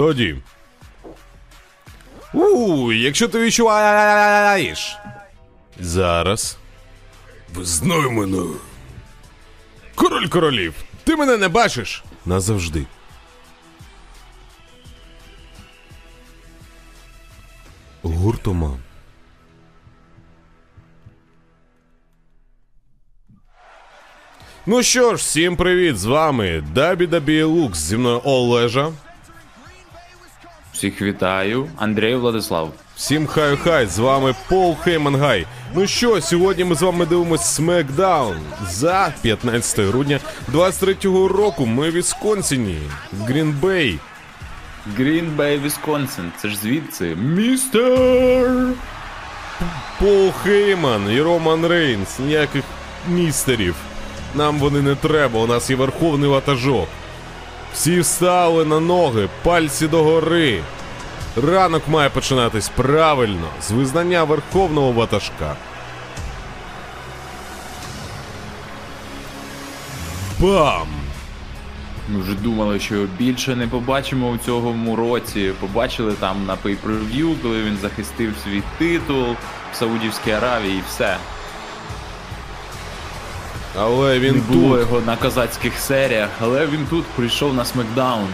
Тоді. У, якщо ти відчуваєш. Зараз. Визнай мене. Король королів. Ти мене не бачиш? Назавжди. Гуртоман. Ну що ж, всім привіт! З вами Дабі Дабі Лукс зі мною Олежа. Всіх вітаю, Андрій Владислав. Всім хай-хай, з вами Пол Хейман Гай. Ну що, сьогодні ми з вами дивимось SmackDown за 15 грудня 23-го року. Ми в Вісконсіні, Грінбей. Green Bay, Вісконсин. Це ж звідси. Містер! Пол Хейман і Роман Рейнс. Ніяких містерів. Нам вони не треба, у нас є верховний ватажок. Всі встали на ноги, пальці догори. Ранок має починатись правильно, з визнання верховного ватажка. Бам! Ми вже думали, що більше не побачимо у цьому році. Побачили там на pay-per-view, коли він захистив свій титул в Саудівській Аравії і все. Але він Не було тут, його на козацьких серіях, але він тут прийшов на смакдаун.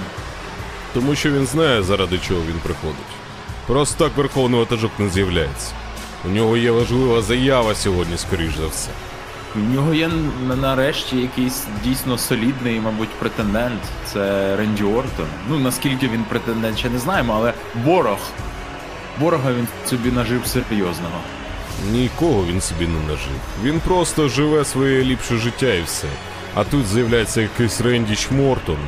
тому що він знає, заради чого він приходить. Просто так верховний ватажок не з'являється. У нього є важлива заява сьогодні, скоріш за все. У нього є нарешті якийсь дійсно солідний, мабуть, претендент. Це Ренді Ортон. Ну наскільки він претендент, ще не знаємо, але ворог. Ворога він собі нажив серйозного. Нікого він собі не нажив. Він просто живе своє ліпше життя і все. А тут з'являється якийсь Рендіч Мортон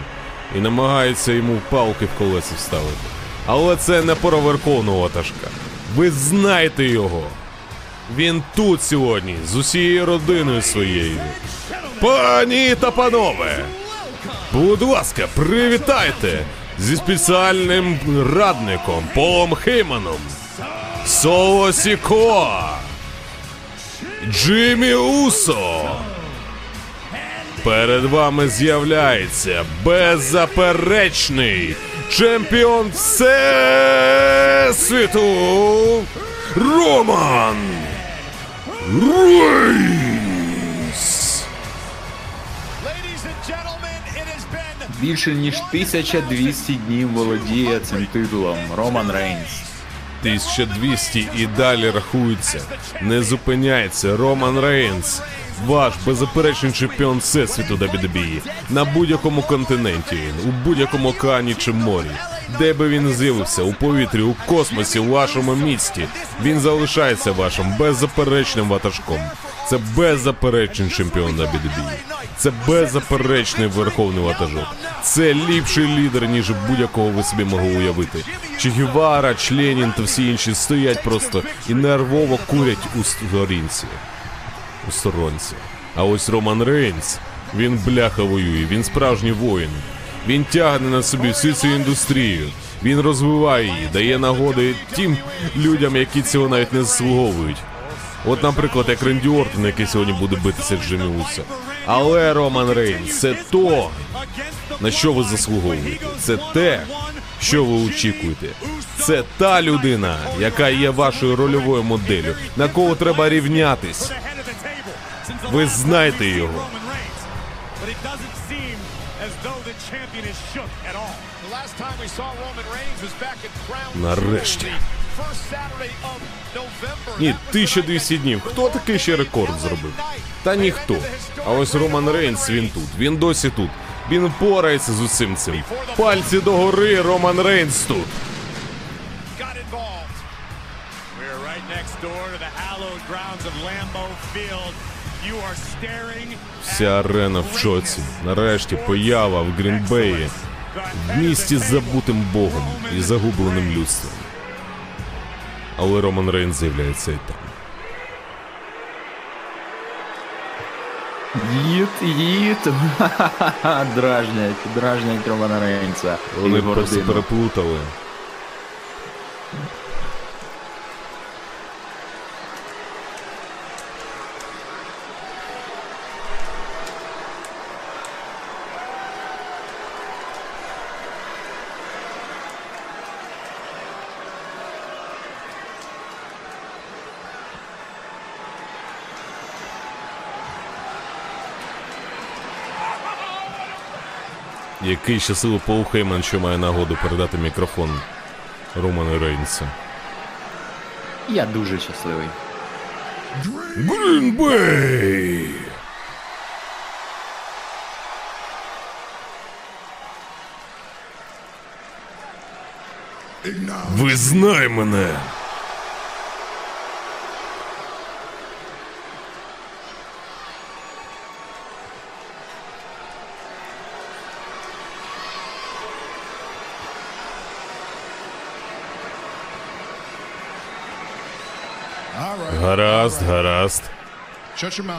і намагається йому палки в колеса вставити. Але це не про верховного ватажка. Ви знаєте його. Він тут сьогодні з усією родиною своєю. Пані та панове! Будь ласка, привітайте зі спеціальним радником Полом Хейманом. Соло Сікоа, Джиммі Усо. Перед вами з'являється беззаперечний чемпіон Всесвіту Роман Рейнс. Більше ніж 1200 днів володіє цим титулом Роман Рейнс. 1200 і далі рахується. Не зупиняється Роман Рейнс. Ваш беззаперечний чемпіон всесвіту WWE. На будь-якому континенті у будь-якому океані чи морі. Де би він з'явився, у повітрі, у космосі, у вашому місті. Він залишається вашим беззаперечним ватажком. Це беззаперечний чемпіон на WWE. Це беззаперечний верховний ватажок. Це ліпший лідер, ніж будь-якого ви собі могли уявити. Чи Гівара, Членін та всі інші стоять просто і нервово курять у сторінці. У сторонці. А ось Роман Рейнс, він бляха воює, він справжній воїн. Він тягне на собі всю цю індустрію. Він розвиває її, дає нагоди тим людям, які цього навіть не заслуговують. От, наприклад, як Ренді Ортон, який сьогодні буде битися з Джиммі Усо. Але Роман Рейнс це то, на що ви заслуговуєте. Це те, що ви очікуєте. Це та людина, яка є вашою рольовою моделлю, на кого треба рівнятись. Ви знаєте його. Нарешті. Ні, That 1200 днів. Хто такий ще рекорд зробив? Та ніхто. А ось Роман Рейнс, він тут. Він досі тут. Він впорається з усім цим. Пальці догори, Роман Рейнс тут. Вся арена в шоці. Нарешті поява в Грінбеї. В місті з забутим богом і загубленим людством. Але Роман Рейн з'являється і там. Їд, їд. Дражнять, дражнять Романа Рейнса. Вони просто переплутали. Який щасливий Пол Хейман, що має нагоду передати мікрофон Роману Рейнсу. Я дуже щасливий. Грінбей! Визнай мене!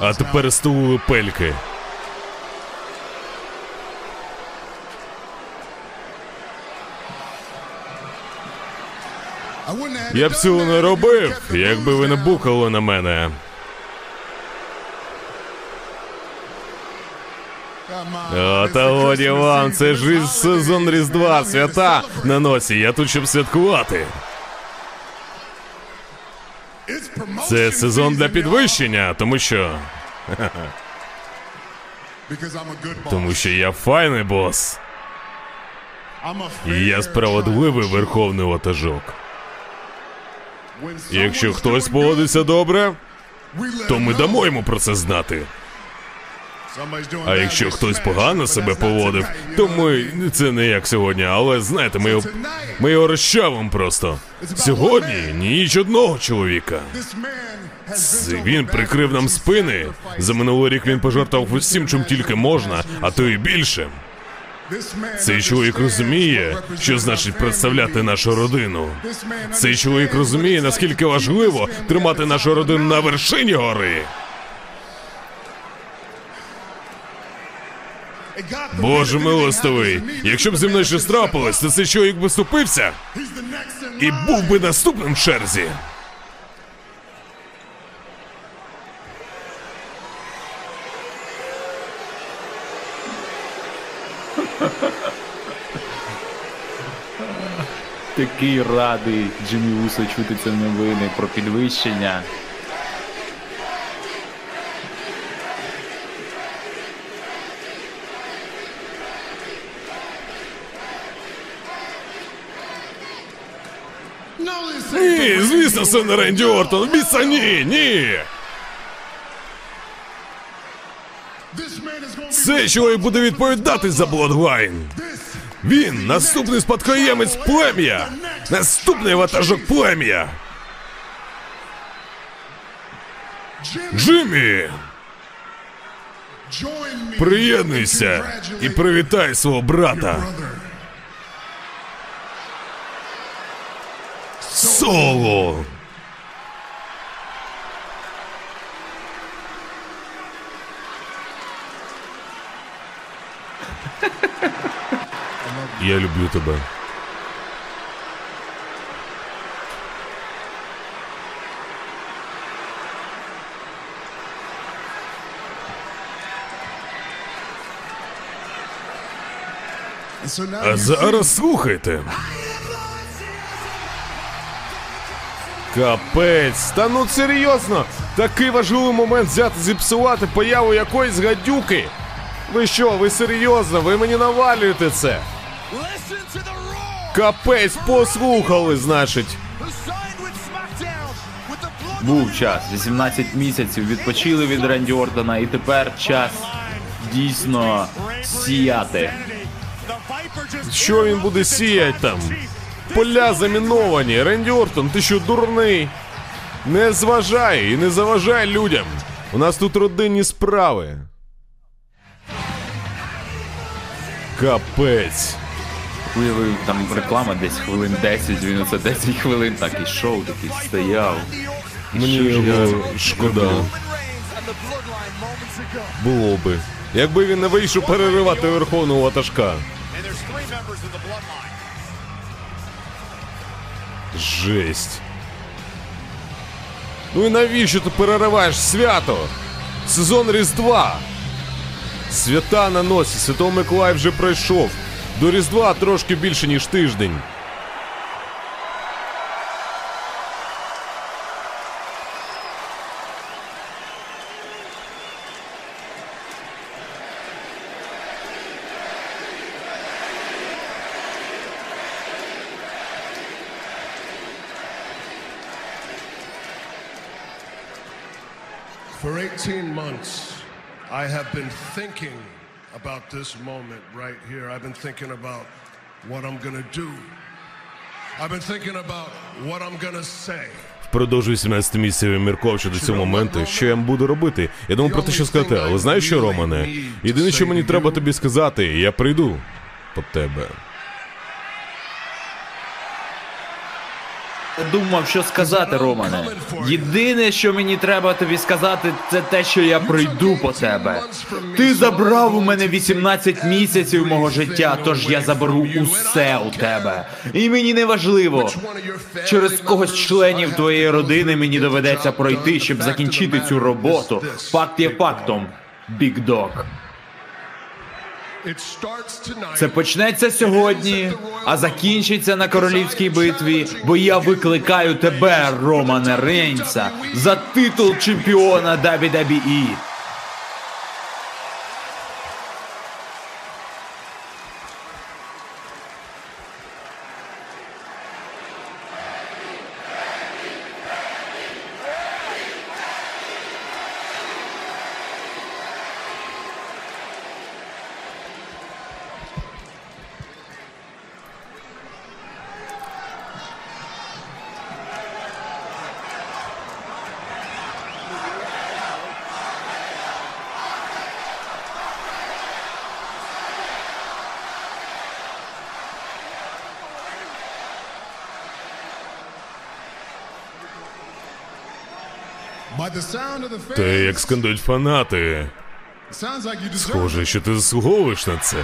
А тепер стулили пельки. Я б цього не робив, якби ви не букали на мене. О, та годі вам, це ж сезон Різдва, свята на носі. Я тут щоб святкувати. Це сезон для підвищення, тому що. Тому що я файний бос. І я справедливий верховний ватажок. Якщо хтось поводиться добре, то ми дамо йому про це знати. А якщо хтось погано себе поводив, то ми це не як сьогодні, але знаєте, ми його, ми його розчавимо просто. Сьогодні ніч одного чоловіка. Він прикрив нам спини. За минулий рік він пожертвував усім, чим тільки можна, а то і більше. Цей чоловік розуміє, що значить представляти нашу родину. Цей чоловік розуміє, наскільки важливо тримати нашу родину на вершині гори. Боже милостивий, якщо б зі мною щось трапилось, то цей чоловік би ступився і був би наступним в черзі. Такий радий Джиммі Усо чути ці новини про підвищення. Ні, звісно, це не Ренді Ортон. Міса ні, ні. Цей чоловік буде відповідати за Bloodline. Він наступний спадкоємець плем'я. Наступний ватажок плем'я. Джиммі, приєднуйся і привітай свого брата. Соло. Я люблю тебе. А зараз слухайте. Капець, та ну серйозно, такий важливий момент взяти зіпсувати появу якоїсь гадюки. Ви що, ви серйозно? Ви мені навалюєте це? Капець, послухали, значить. Був час, 18 місяців відпочили від Ренді Ортона, і тепер час дійсно сіяти. Що він буде сіяти там? Поля заміновані. Ренді Ортон, ти що дурний? Не зважай і не заважай людям. У нас тут родинні справи. Капець. Уявив, там реклама десь хвилин 10, він оце 10 хвилин так ішов, такий стояв. Мені що ж я його шкода. Було би. Якби він не вийшов переривати верховного ватажка. Жесть. Ну і навіщо ти перериваєш свято? Сезон Різдва. Свята на носі, Святого Миколая вже пройшов. До Різдва трошки більше, ніж тиждень. For 18 months, I have been thinking about this moment right here. I've been thinking about what I'm gonna do. I've been thinking about what I'm gonna say. Впродовж 18 місяців я міркував щодо цього моменту, що я буду робити. Я думав про те, що сказати, але знаєш що, Романе? Єдине, що мені треба тобі сказати, я прийду по тебе. Думав, що сказати, Романе. Єдине, що мені треба тобі сказати, це те, що я прийду по тебе. Ти забрав у мене 18 місяців мого життя, тож я заберу усе у тебе. І мені не важливо, через когось членів твоєї родини мені доведеться пройти, щоб закінчити цю роботу. Факт є фактом. Dog. Це почнеться сьогодні, а закінчиться на королівській битві, бо я викликаю тебе, Романе Рейнса, за титул чемпіона WWE. By the Те, як скандують фанати. Схоже, що ти заслуговуєш на це.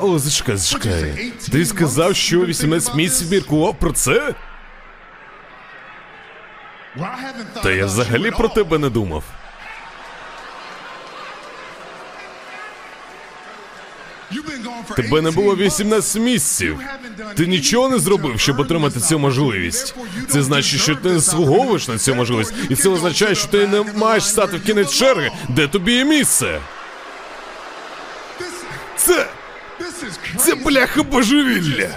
О, зачекай, зачекай. Ти сказав, що 18 місяців міркував про це? Та я взагалі про тебе не думав. Тебе не було months. 18 місяців. Ти нічого не зробив, щоб отримати цю можливість. Це значить, що ти не заслуговуєш на цю можливість, і це означає, що ти не маєш стати в кінець черги, де тобі є місце. Це Це бляха божевілля.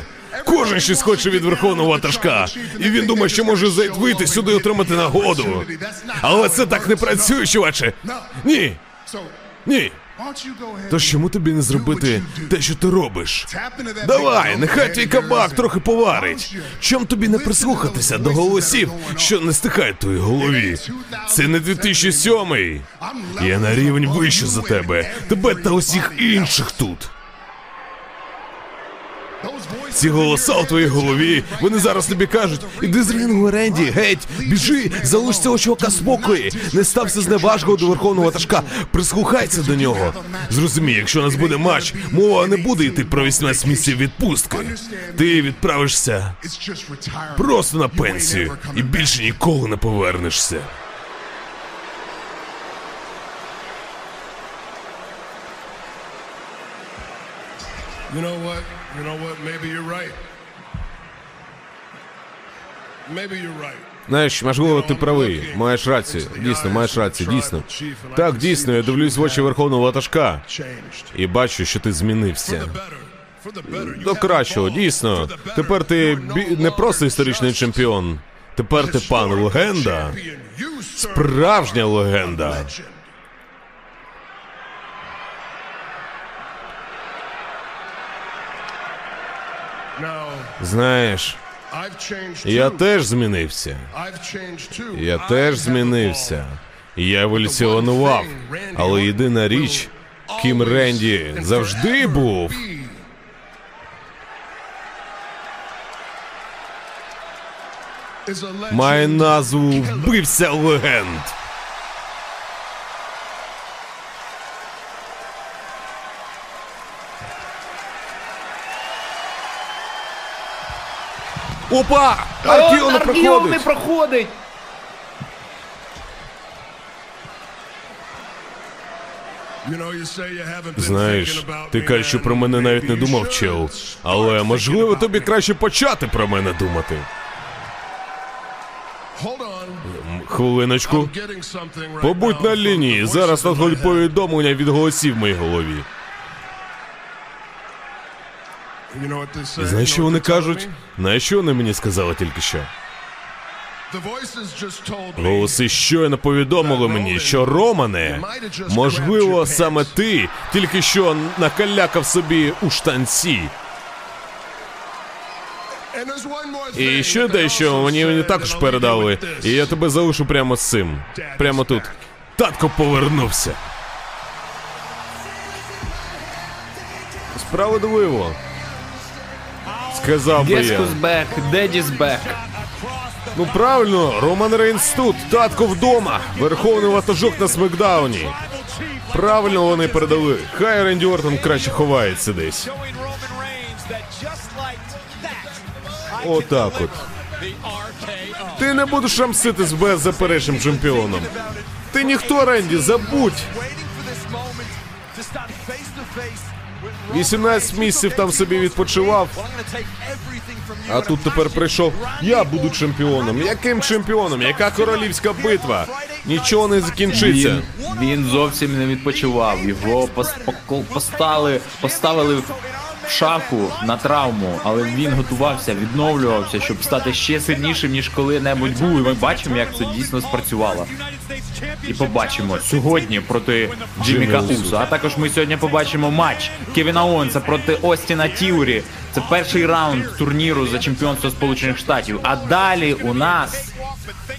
Кожен щось хоче від верховного ватажка, і він думає, що може зайти сюди і отримати нагоду. Але це так не працює, чуваче. Ні, ні. То чому тобі не зробити те, що ти робиш? Давай, нехай твій кабак трохи поварить. Чом тобі не прислухатися до голосів, що не стихають твоїй голові? Це не 2007. Я на рівень вище за тебе, тебе та усіх інших тут. Ці голоса у твоїй голові, вони зараз тобі кажуть: іди з рингу, Ренді, геть, біжи, залиш цього чувака спокої, не стався зневажливо до верховного ватажка, прислухайся до нього. Зрозумій, якщо у нас буде матч, мова не буде йти про 18 місяців відпустки. Ти відправишся просто на пенсію і більше ніколи не повернешся. You know what? You know what? Maybe you're right. Maybe you're right. Знаєш, можливо, ти правий. Маєш рацію. Дійсно, маєш рацію, дійсно. Так, дійсно, я дивлюсь в очі верховного ватажка і бачу, що ти змінився. До кращого, дійсно. Тепер ти бі- не просто історичний чемпіон. Тепер ти пан легенда. Справжня легенда. legend. Now, Знаєш, я теж змінився. Я теж змінився. Я еволюціонував. Але єдина річ, ким Ренді завжди був. Має назву Вбивця легенд. Опа! Аркіо не проходить! проходить! Haven't been Знаєш, ти кажеш, що про мене навіть не думав, чел. Але можливо тобі краще почати про мене думати. Хвилиночку. Побудь на лінії. Зараз надходить повідомлення від голосів в моїй голові. You know what they say? І знаєш, що вони кажуть? Знаєш, що вони мені сказали тільки що? Голоси щойно повідомили мені, що Романе, можливо, саме ти тільки що накалякав собі у штанці. І ще дещо мені також передали, і я тебе залишу прямо з цим. Прямо тут. Татко повернувся. Справедливо. Сказав би я. back, Daddy's back. Ну правильно, Роман Рейнс тут, татко вдома, верховний ватажок на смакдауні. Правильно вони передали. Хай Ренді Ортон краще ховається десь. Отак от. Ти не будеш рамситись беззаперечним чемпіоном. Ти ніхто, Ренді, забудь. 18 місяців там собі відпочивав, а тут тепер прийшов. Я буду чемпіоном. Яким чемпіоном? Яка королівська битва? Нічого не закінчиться. Він, він зовсім не відпочивав. Його пос, покол- постали, поставили в шафу на травму, але він готувався, відновлювався, щоб стати ще сильнішим, ніж коли-небудь був. І ми бачимо, як це дійсно спрацювало. І побачимо сьогодні проти Джиміка. Усу. А також ми сьогодні побачимо матч Кевіна Оуенса проти Остіна Тіурі. Це перший раунд турніру за чемпіонство Сполучених Штатів. А далі у нас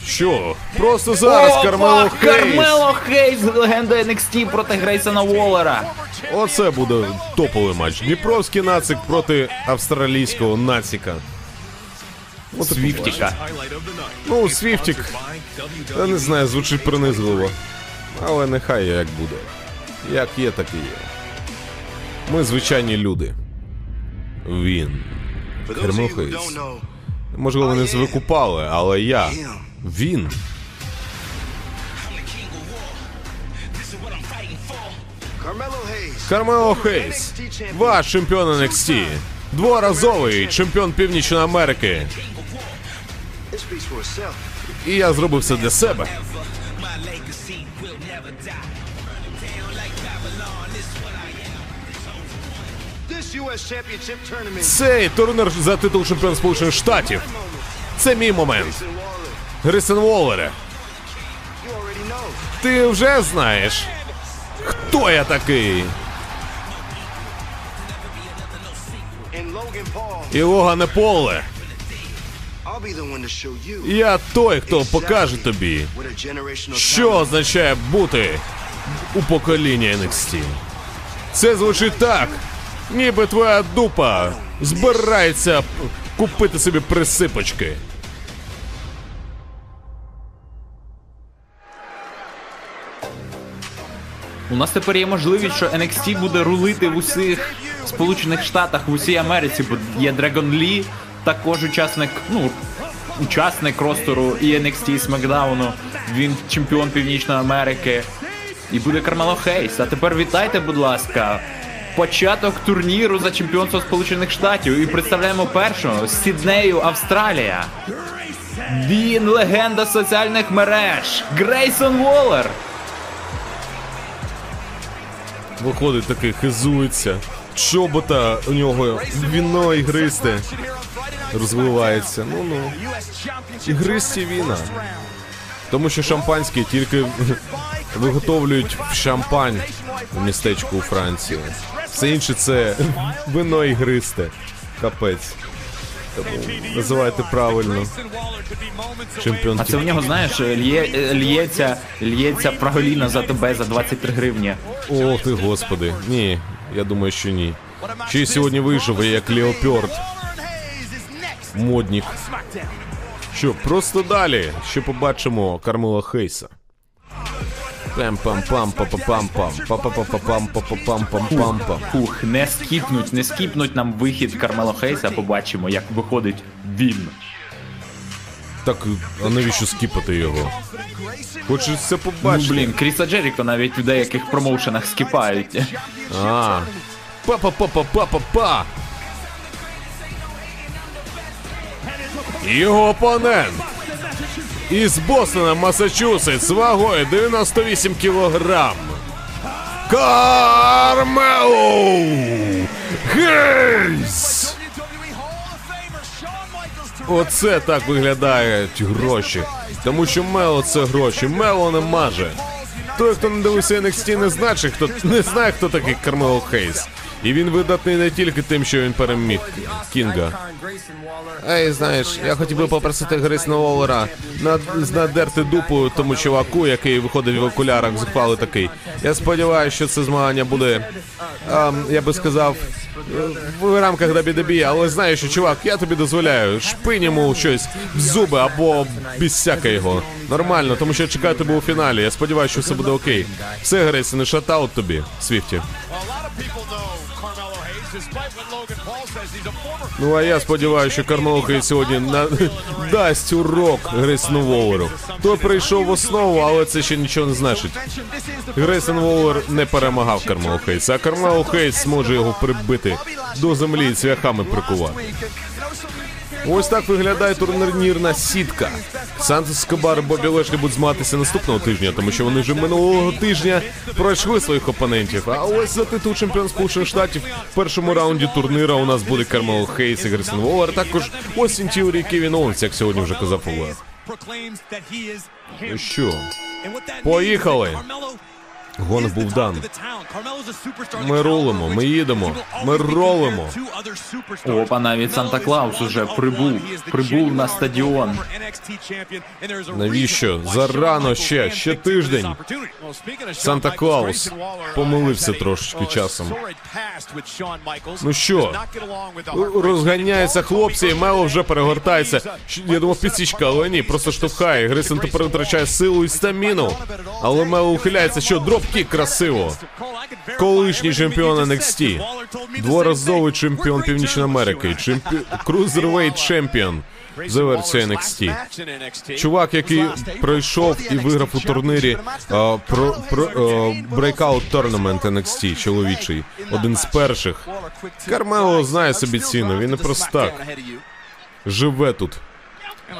Що? Просто зараз Опа! Кармело Хейс. Кармело Хейс, легенда NXT проти Грейсона Уоллера. Оце буде топовий матч. Дніпровський нацик проти австралійського націка. От Свіфтіка. Ну, Свіфтік, я не знаю, звучить принизливо. Але нехай як буде. Як є, так і є. Ми звичайні люди. Він. Know, Можливо, не викупали, але я. Він. Кармело Хейс. Ваш чемпіон NXT. Дворазовий чемпіон Північної Америки. І я зробив це для себе. Цей турнір за титул чемпіона Сполучених Штатів. Це мій момент. Грисен Воллере, ти вже знаєш, хто я такий. And Logan Paul, І Логане Поле. Я той, хто покаже тобі, що означає бути у поколінні NXT. Це звучить так, ніби твоя дупа збирається купити собі присипочки. У нас тепер є можливість, що NXT буде рулити в усіх Сполучених Штатах, в усій Америці, бо є Dragon Lee, також учасник, ну, учасник ростору і NXT і SmackDown. Він чемпіон Північної Америки. І буде Кармело Хейс. А тепер вітайте, будь ласка. Початок турніру за чемпіонство Сполучених Штатів. І представляємо першого Сіднею, Австралія. Він легенда соціальних мереж. Грейсон Воллер. Виходить такий, хизується. Чобота у нього віно ігристе розвивається. Ну ну. Ігристі віна. Тому що шампанське тільки виготовлюють в шампань у містечку у Франції. Все інше це вино ігристе. Капець. Називайте правильно. Чемпіон. А це в нього, знаєш, лє, лється, лється праголіна за тебе за 23 гривні. О, ти господи. Ні, я думаю, що ні. Ще й сьогодні вийшов як Леопард. Моднік. Що, просто далі. Ще побачимо Кармела Хейса. пам пам пам па па пам пам па па па па пам па па пам пам пам пам Фух, не скіпнуть, не скіпнуть нам вихід Кармело Хейса, побачимо, як виходить він. Так, а навіщо скіпати його? Хочеться це Ну, побачити. блін, Кріса Джеріко навіть в деяких промоушенах скіпають. А. Па-па-па-па-па-па-па. Його опонент. Із Бостона, Масачусетс, вагою 98 кілограм. Кармело Гейс! Оце так виглядають гроші. Тому що Мело це гроші. Мело не маже. Той, хто не дивився NXT, не знає, хто не знає, хто такий Кармело Хейс. І він видатний не тільки тим, що він переміг Кінга. Ей, знаєш, я хотів би попросити Грейсона Воллера над, надерти дупу тому чуваку, який виходить в окулярах, зухвали такий. Я сподіваюся, що це змагання буде, ем, я би сказав, в рамках WWE, але знаєш, що чувак, я тобі дозволяю, шпинь щось в зуби або без ляка його. Нормально, тому що я чекаю тебе у фіналі. Я сподіваюся, що все буде окей. Все, Гресі, не shoutout тобі, Свіфті. Ну а я сподіваюся, що Кармело Хейс сьогодні на... дасть урок Грейсону Воллеру. Той прийшов в основу, але це ще нічого не значить. Грейсон Воллер не перемагав Кармалу Хейса, а Кармалу Хейс може його прибити до землі і цвяхами прикувати. Ось так виглядає турнірна сітка. Сантос Ескобар і Бобі Лешлі будуть змагатися наступного тижня, тому що вони вже минулого тижня пройшли своїх опонентів. А ось за титул чемпіон Сполучених Штатів в першому раунді турнира у нас буде Кармело Хейс і Грейсон Воллер. Також Остін Тіорі і Кевін Оуенс, як сьогодні вже казав Олег. Ну що? Поїхали. The був talk дан. of the town. Carmelo's a superstar Ми рулимо, ми їдемо, ми ролимо. Опа, навіть Санта Клаус уже прибув. Прибув на стадіон. Навіщо? Зарано ще, ще тиждень. Санта Клаус uh, помилився трошечки часом. Ну що? Розганяються хлопці, і Мело вже перегортається. Я думав, підсічка, але ні, просто штовхає. Грейсон тепер втрачає силу і стаміну. Але Мело ухиляється, що dropkick красиво. Колишній чемпіон NXT, дворазовий чемпіон Північної Америки, чемпі... Cruiserweight чемпіон. За версією NXT. Чувак, який пройшов і виграв у турнірі а, про, про а, Breakout Tournament NXT чоловічий, один з перших. Кармело знає собі ціну, він не простак. Живе тут.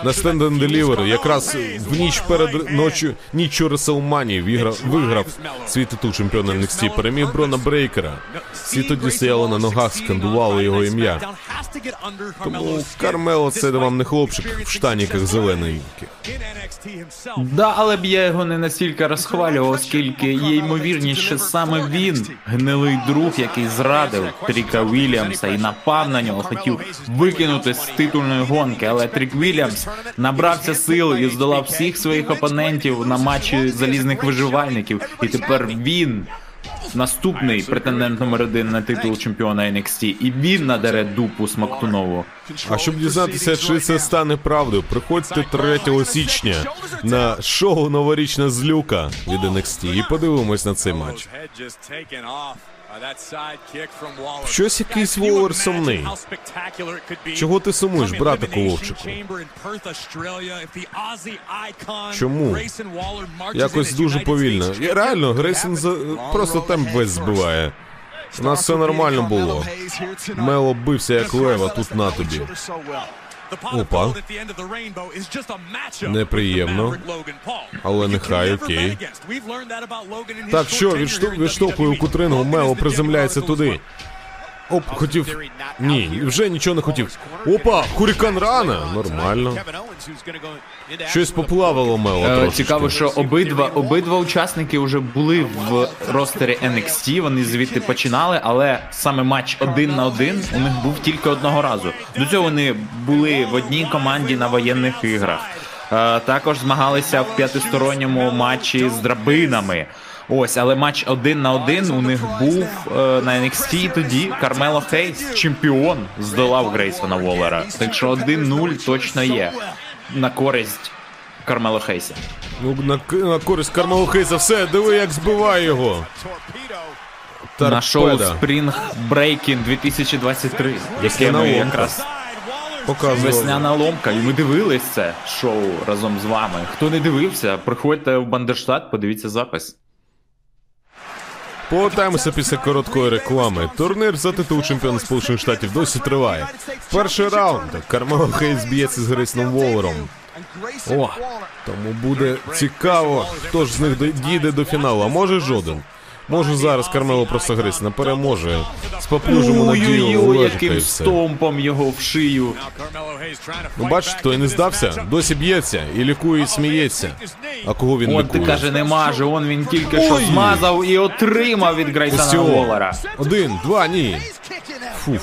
На Stand and Deliver якраз в ніч перед ночі ніччю Реселманії виграв, виграв свій титул чемпіона NXT, переміг Брона Брейкера. Всі тоді стояли на ногах, скандували його ім'я. Тому Кармело це вам не хлопчик в штаніках зелененьких. Да, але б я його не настільки розхвалював, оскільки є ймовірність, що саме він, гнилий друг, який зрадив Тріка Вільямса і напав на нього, хотів викинути з титульної гонки. Але Трік Вільямс набрався сил і здолав всіх своїх опонентів на матчі залізних виживальників. І тепер він. Наступний претендент номер один на титул чемпіона NXT, і він надере дупу Смоктунову. А щоб дізнатися, чи це стане правдою, приходьте 3 січня на шоу Новорічна злюка від NXT і подивимось на цей матч. Щось якийсь Воллер сумний. Чого ти сумуєш, братику Вовчику? Чому? Якось дуже повільно. Я реально, Грейсон за... просто темп весь збиває. У нас все нормально було. Мело бився як лева тут на тобі. Опа. Неприємно. Але нехай, окей. Так, що, відштовх, відштовхує кутрину? кутрингу, Мело приземляється туди. Оп, хотів. Ні, вже нічого не хотів. Опа, Хурікан рана. Нормально. Щось поплавало Мело Е, трошечки. Цікаво, що обидва обидва учасники вже були в ростері NXT, Вони звідти починали, але саме матч один на один у них був тільки одного разу. До цього вони були в одній команді на воєнних іграх. Е, Також змагалися в п'ятисторонньому матчі з драбинами. Ось, але матч один на один у них був е, на NXT тоді Кармело Хейс, чемпіон, здолав Грейсона Воллера. Так що 1-0 точно є на користь Кармело Хейса. Ну, на, на користь Кармело Хейса, все, диви, як збиває його. на шоу Spring Breakin' 2023, яке ми якраз Показував. весняна ломка, і ми дивились це шоу разом з вами. Хто не дивився, приходьте в Бандерштат, подивіться запис. Повертаємося після короткої реклами. Турнір за титул чемпіона Сполучених Штатів досі триває. Перший раунд. Кармело Хейс б'ється з Грейсоном Волером. О, тому буде цікаво, хто ж з них дійде до фіналу, а може жоден. Може зараз Кармело просто грисне переможе. Споплюжимо надію і яким стомпом його в шию. Ну fight той не здався, досі б'ється і лікує, і сміється. А кого він Он ти лікує? каже, не маже, он він тільки що Ой. змазав і отримав від Грейсона. Воллера. Один, два, ні. That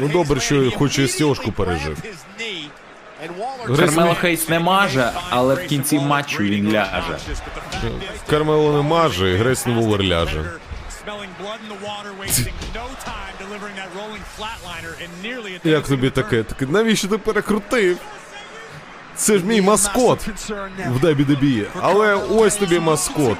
Ну, добре, що хоч і стіжку пережив. Кармело Хейс не маже, але в кінці матчу він ляже. Кармело не маже, і Грейсон Воллер ляже. Як тобі таке? Таке, навіщо ти перекрутив? Це ж мій маскот в WWE. Але ось тобі маскот.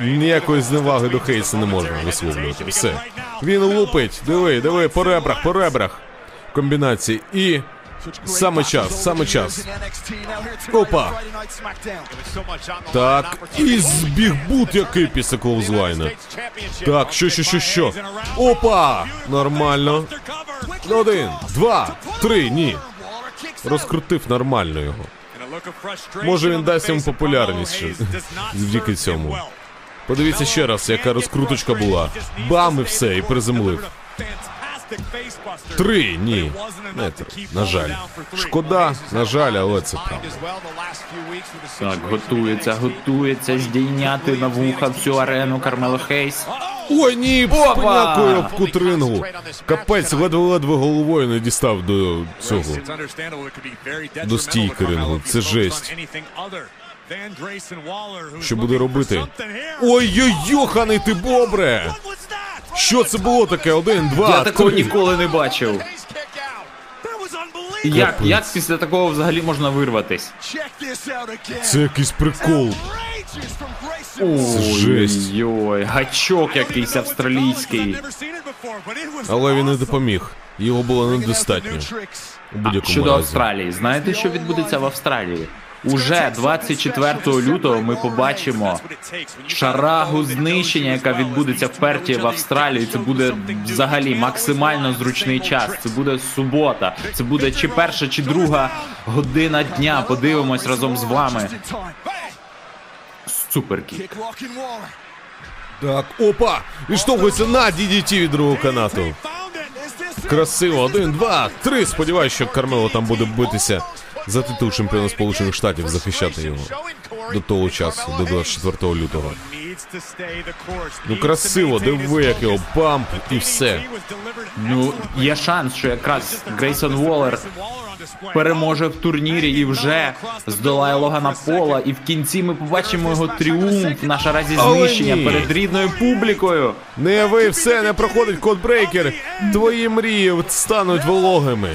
Ніякої зневаги до Хейса не можна висловлювати. Все. Він лупить. Диви, диви, по ребрах, по ребрах. Комбінації. І саме час, саме час. Опа. Так, і збіг бут який після клоузлайна. Так, що, що, що, що? Опа! Нормально. Один, два, три, ні. Розкрутив нормально його. Може він дасть йому популярність завдяки цьому. Подивіться ще раз, яка розкруточка була. Бам і все, і приземлив. Три, ні. Не. На жаль. Шкода, на жаль, але це правда. Так, готується, готується здійняти на вуха всю арену Кармело Хейс. Ой, ні, Опа! панякою об кутрингу. Капець, ледве-ледве головою не дістав до цього. До стійки рингу. Це жесть. Що буде робити? Ой-ой, йоханий ти бобре! Що це було таке? Один, два, Я такого три. ніколи не бачив. Як, Капець. як після такого взагалі можна вирватись? Це якийсь прикол. Це жесть. Ой, гачок якийсь австралійський. Але він не допоміг. Його було недостатньо. У будь-якому Щодо разі. Австралії, знаєте, що відбудеться в Австралії? Уже 24 лютого ми побачимо шарагу знищення, яка відбудеться в Перті в Австралії. Це буде взагалі максимально зручний час. Це буде субота. Це буде чи перша, чи друга година дня. Подивимось разом з вами. Суперкік. Так, опа! Відштовхується на DDT від другого канату. Красиво, один, два, три. Сподіваюсь, що Кармело там буде битися за титул чемпіона Сполучених Штатів, захищати його до того часу, до 24 лютого. Ну красиво, диви, як його бамп і все. Ну, є шанс, що якраз Грейсон Уоллер переможе в турнірі і вже здолає Логана Пола. І в кінці ми побачимо його тріумф на шаразі Але знищення ні. перед рідною публікою. Не ви все, не проходить codebreaker. Твої мрії стануть вологими.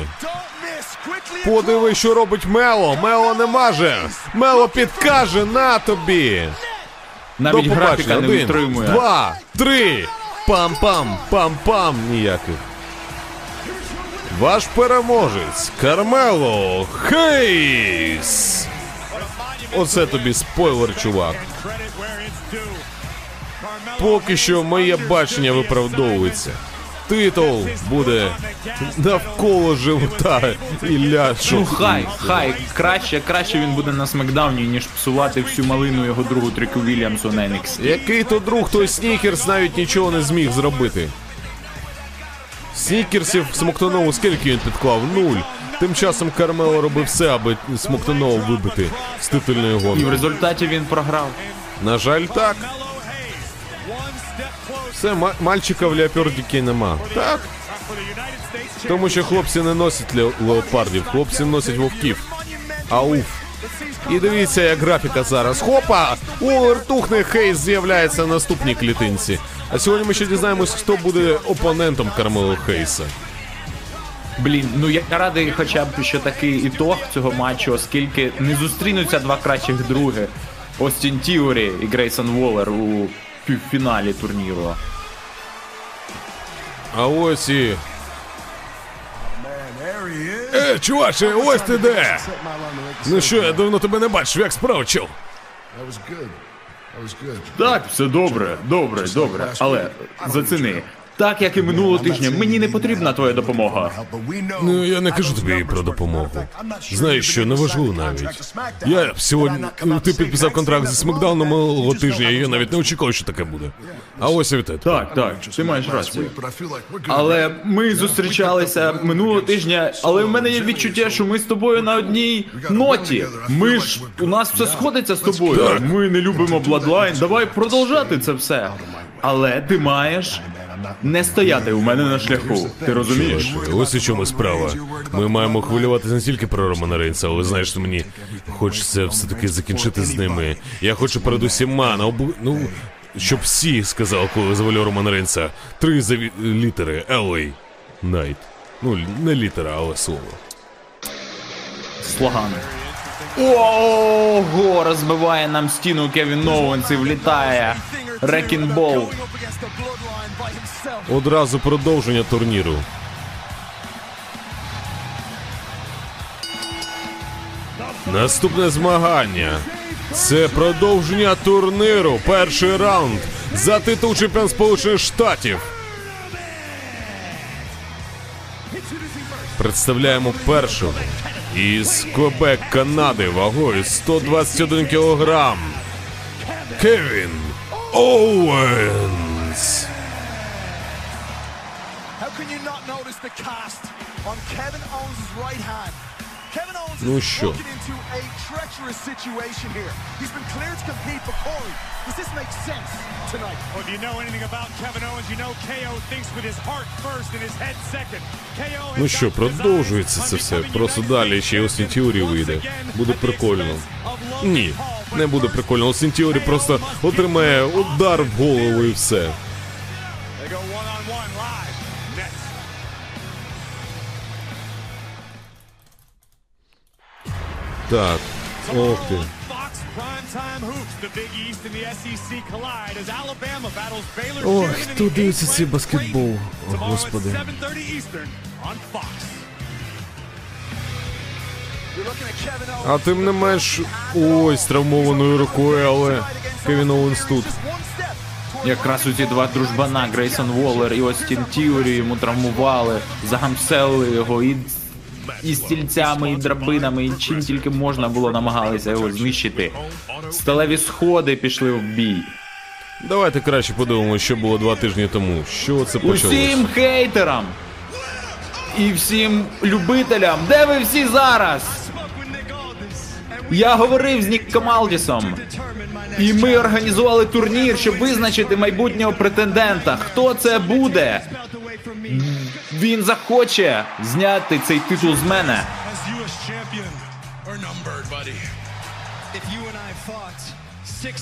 Подиви, що робить Мело. Мело не маже. Мело підкаже на тобі. Навіть До графіка не Один, витримує. два, три. Пам-пам, пам-пам. Ніяких. Ваш переможець Кармело Хейс. Оце тобі спойлер, чувак. Поки що моє бачення виправдовується. Титул буде навколо живота і ляшу. Ну хай, хай, краще, краще він буде на смакдауні, ніж псувати всю малину його другу Тріку Вільямсу на NXT. Який то друг, той Снікерс навіть нічого не зміг зробити. Снікерсів Смоктонову скільки він підклав? Нуль. Тим часом Кармело робив все, аби Смоктонову вибити з титульної гонки. І в результаті він програв. На жаль, так. Все, ма- мальчика в леопардіки нема. Так. Тому що хлопці не носять ле- леопардів, хлопці носять вовків. Ауф. І дивіться, як графіка зараз. Хопа! Уоллер тухне, Хейс з'являється на наступній клітинці. А сьогодні ми ще дізнаємось, хто буде опонентом Кармело Хейса. Блін, ну я радий хоча б що такий ітог цього матчу, оскільки не зустрінуться два кращих други. Остін Тіорі і Грейсон Воллер у півфіналі турніру. А ось і. Е, чуваче, ось ти де! Ну що, я давно тебе не бачив, як справа, чел? Так, все добре, добре, добре. Але заціни. Так як і минулого тижня, мені не потрібна твоя допомога. Ну, я не кажу тобі про допомогу. Знаєш що, неважливо навіть. Я сьогодні. Ти підписав контракт зі Смакдауном минулого тижня, і я навіть не очікував, що таке буде. А ось і від тебе. Так, так, ти маєш рацію. Але ми зустрічалися минулого тижня, але в мене є відчуття, що ми з тобою на одній ноті. Ми ж у нас все сходиться з тобою. Ми не любимо Bloodline. Давай продовжати це все. Але ти маєш не стояти у мене на шляху. Ти розумієш? Ось у чому справа. Ми маємо хвилюватися не тільки про Романа Рейнса, але знаєш, мені хочеться все-таки закінчити з ними. Я хочу перед усіма на обу... ну, щоб всі сказали, коли завалю Романа Рейнса. Три заві... літери LA Knight. Ну, не літера, але слово. Слоган. Ого, розбиває нам стіну Кевін Оуенс і влітає. Рекін Бол. Одразу продовження турніру. Наступне змагання. Це продовження турниру. Перший раунд за титул чемпіон Сполучених Штатів. Представляємо першого із Квебек, Канади, вагою 121 кілограм. Кевін Оуенс. Ну is що? walking into a treacherous situation here. He's been cleared to compete, but Corey, does this make sense tonight? Well, if you know anything about Kevin Owens, you know KO thinks with his heart first and his head second. KO Ну що, продовжується це все. Просто далі ще й Остін champion. Тіорі вийде. Буде прикольно. Ні, не буде прикольно. Остін Тіорі просто отримає удар в голову і все. Baylor. Ой, Sheridan in хто дивиться цей баскетбол? О, Господи. 7:30 Eastern on Fox. You're looking at Kevin Owens. А тим не менш, ось травмованою рукою, але Кевін Оуенс тут. Якраз у ці два дружбана Грейсон Воллер і Остін Тіорі йому травмували, загамселили його і, і стільцями, і драбинами, і чим тільки можна було намагалися його знищити. Сталеві сходи пішли в бій. Давайте краще подивимося, що було два тижні тому. Що це почалося? Усім хейтерам і всім любителям, де ви всі зараз? Я говорив з Ніком Алдісом. І ми організували турнір, щоб визначити майбутнього претендента. Хто це буде? Він захоче зняти цей титул з мене.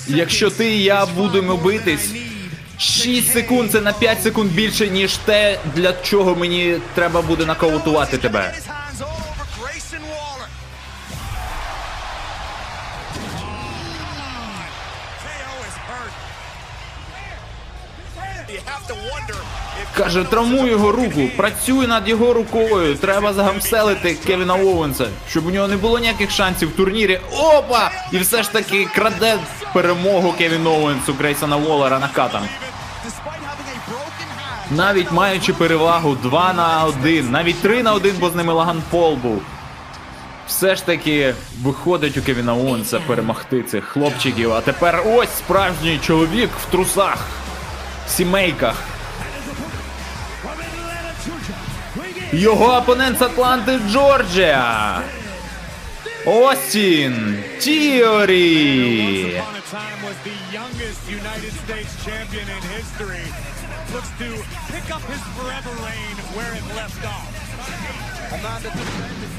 Якщо ти і я будемо битись, 6 секунд це на 5 секунд більше, ніж те, для чого мені треба буде нокаутувати тебе. Каже, травмуй його руку, працюй над його рукою. Треба загамселити Кевіна Оуенса, щоб у нього не було ніяких шансів в турнірі. Опа! І все ж таки краде перемогу Кевін Оуенс у Грейсона Воллера накатом. Навіть маючи перевагу 2 на 1, навіть 3 на 1, бо з ними Лаган Пол був. Все ж таки виходить у Кевіна Оуенса перемогти цих хлопчиків. А тепер ось справжній чоловік в трусах, сімейках. Його опонент з Атланти Джорджія. Остін Тіорі. upon a time was the youngest United States champion in history. Looks to pick up his forever reign where it left off. a man that defended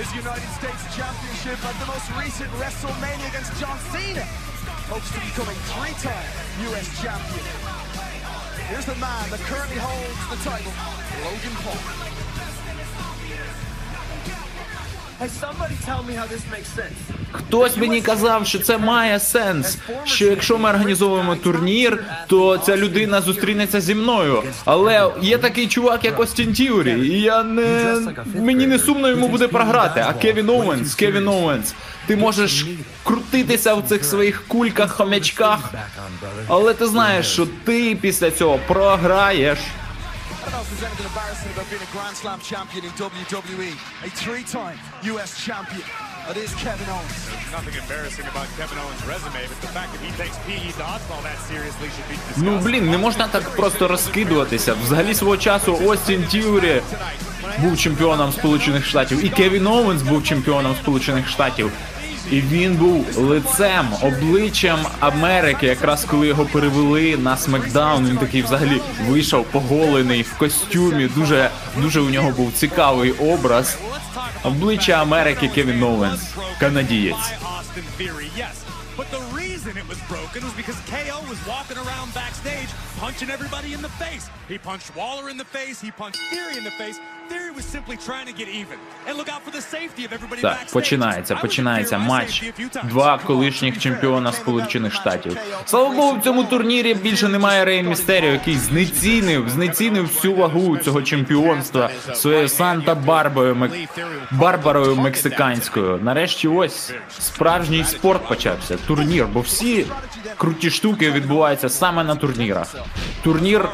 his United States Championship at the most recent WrestleMania against John Cena. Hopes to become a three-time U.S. champion. Here's the man that currently holds the title, Logan Paul. Хтось мені казав, що це має сенс. Що якщо ми організовуємо турнір, то ця людина зустрінеться зі мною. Але є такий чувак, як Остін Тіорі, і я не мені не сумно йому буде програти. А Кевін Оуенс, Кевін Оуенс, ти можеш крутитися в цих своїх кульках, хомячках. Але ти знаєш, що ти після цього програєш. Don't know if there's anything embarrassing about being a Grand Slam champion in WWE. A three-time U.S. champion. It is Kevin Owens. There's nothing embarrassing about Kevin Owens' resume, but the fact that he takes PE dodgeball that seriously should be discussed. Ну блін, не можна так просто розкидуватися. Взагалі свого часу Остін Тюрі був чемпіоном Сполучених Штатів, і Кевін Оуенс був чемпіоном Сполучених Штатів. І він був лицем, обличчям Америки, якраз коли його перевели на Смакдаун. Він такий взагалі вийшов поголений в костюмі. Дуже дуже у нього був цікавий образ. Обличчя Америки Кевін Оуенс, канадієць. But the reason it was broken was because KO was walking around backstage punching everybody in the face. He punched Waller in the face, he punched Theory in the face. Так, починається, починається матч. Два колишніх чемпіона Сполучених Штатів. Слава Богу, в цьому турнірі більше немає Рей Містеріо, який знецінив, знецінив всю вагу цього чемпіонства своєю Санта Барбарою Мек... Барбарою мексиканською. Нарешті ось справжній спорт почався. Турнір, бо всі круті штуки відбуваються саме на турнірах. Турнір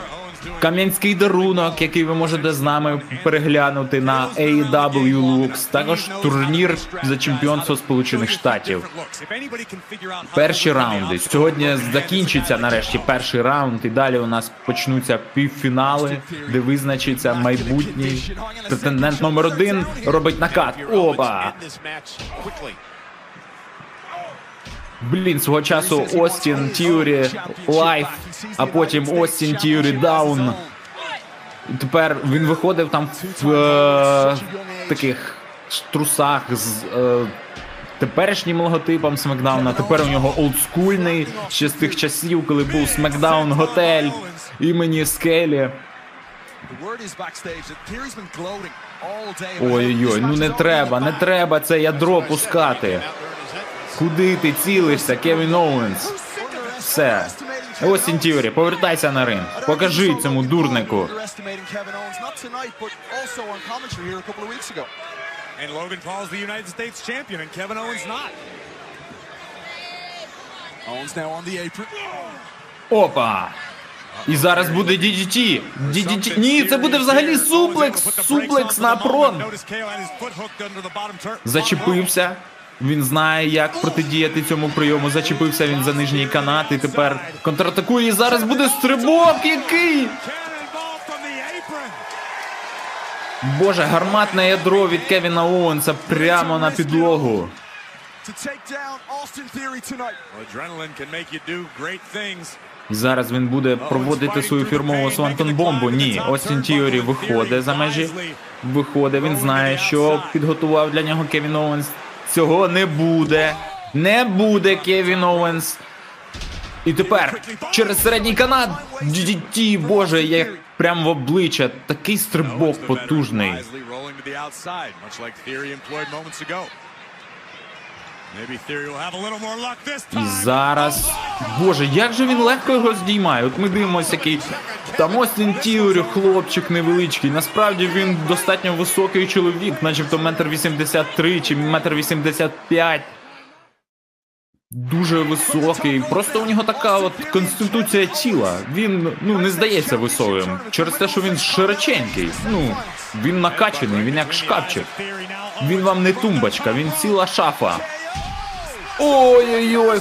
Кам'янський дарунок, який ви можете з нами переглянути на AEW Lux. Також турнір за чемпіонство Сполучених Штатів. Перші раунди. Сьогодні закінчиться нарешті перший раунд, і далі у нас почнуться півфінали, де визначиться майбутній претендент номер один. Робить накат. Опа! Блін, свого часу Остін Тіорі Live, а потім Остін Тіорі Down. Тепер він виходив там в е, таких трусах з е, теперішнім логотипом Смакдауна. Тепер у нього олдскульний ще з тих часів, коли був Смакдаун Готель імені Скелі. Ой-ой, ну не треба, не треба це ядро пускати. Куди ти цілишся, Кевін Оуенс? Все. Остін Тіорі, повертайся на ринг. Покажи цьому дурнику. And Logan Paul's the United States champion, and Kevin Owens not. Owens now on the apron. Опа! І зараз буде DDT. DDT. Ні, це буде взагалі суплекс. Суплекс на прон. Зачепився. Він знає, як протидіяти цьому прийому. Зачепився він за нижній канат і тепер контратакує. І зараз буде стрибок який. Боже, гарматне ядро від Кевіна Оуенса прямо на підлогу. Зараз він буде проводити свою фірмову Свантон Бомбу. Ні, Остін Тіорі виходить за межі. Виходить, він знає, що підготував для нього Кевін Оуенс. Цього не буде. Не буде Кевін Оуенс. І тепер через середній канат DDT, боже, як прям в обличчя. Такий стрибок потужний. І зараз. Боже, як же він легко його здіймає. От ми дивимося, який там Остін Тіорі, хлопчик невеличкий. Насправді він достатньо високий чоловік, начебто метр вісімдесят три чи метр вісімдесят п'ять. Дуже високий. Просто у нього така от конституція тіла. Він ну не здається високим. Через те, що він широченький. Ну він накачаний, він як шкафчик. Він вам не тумбочка, він ціла шафа. Ой-ой-ой.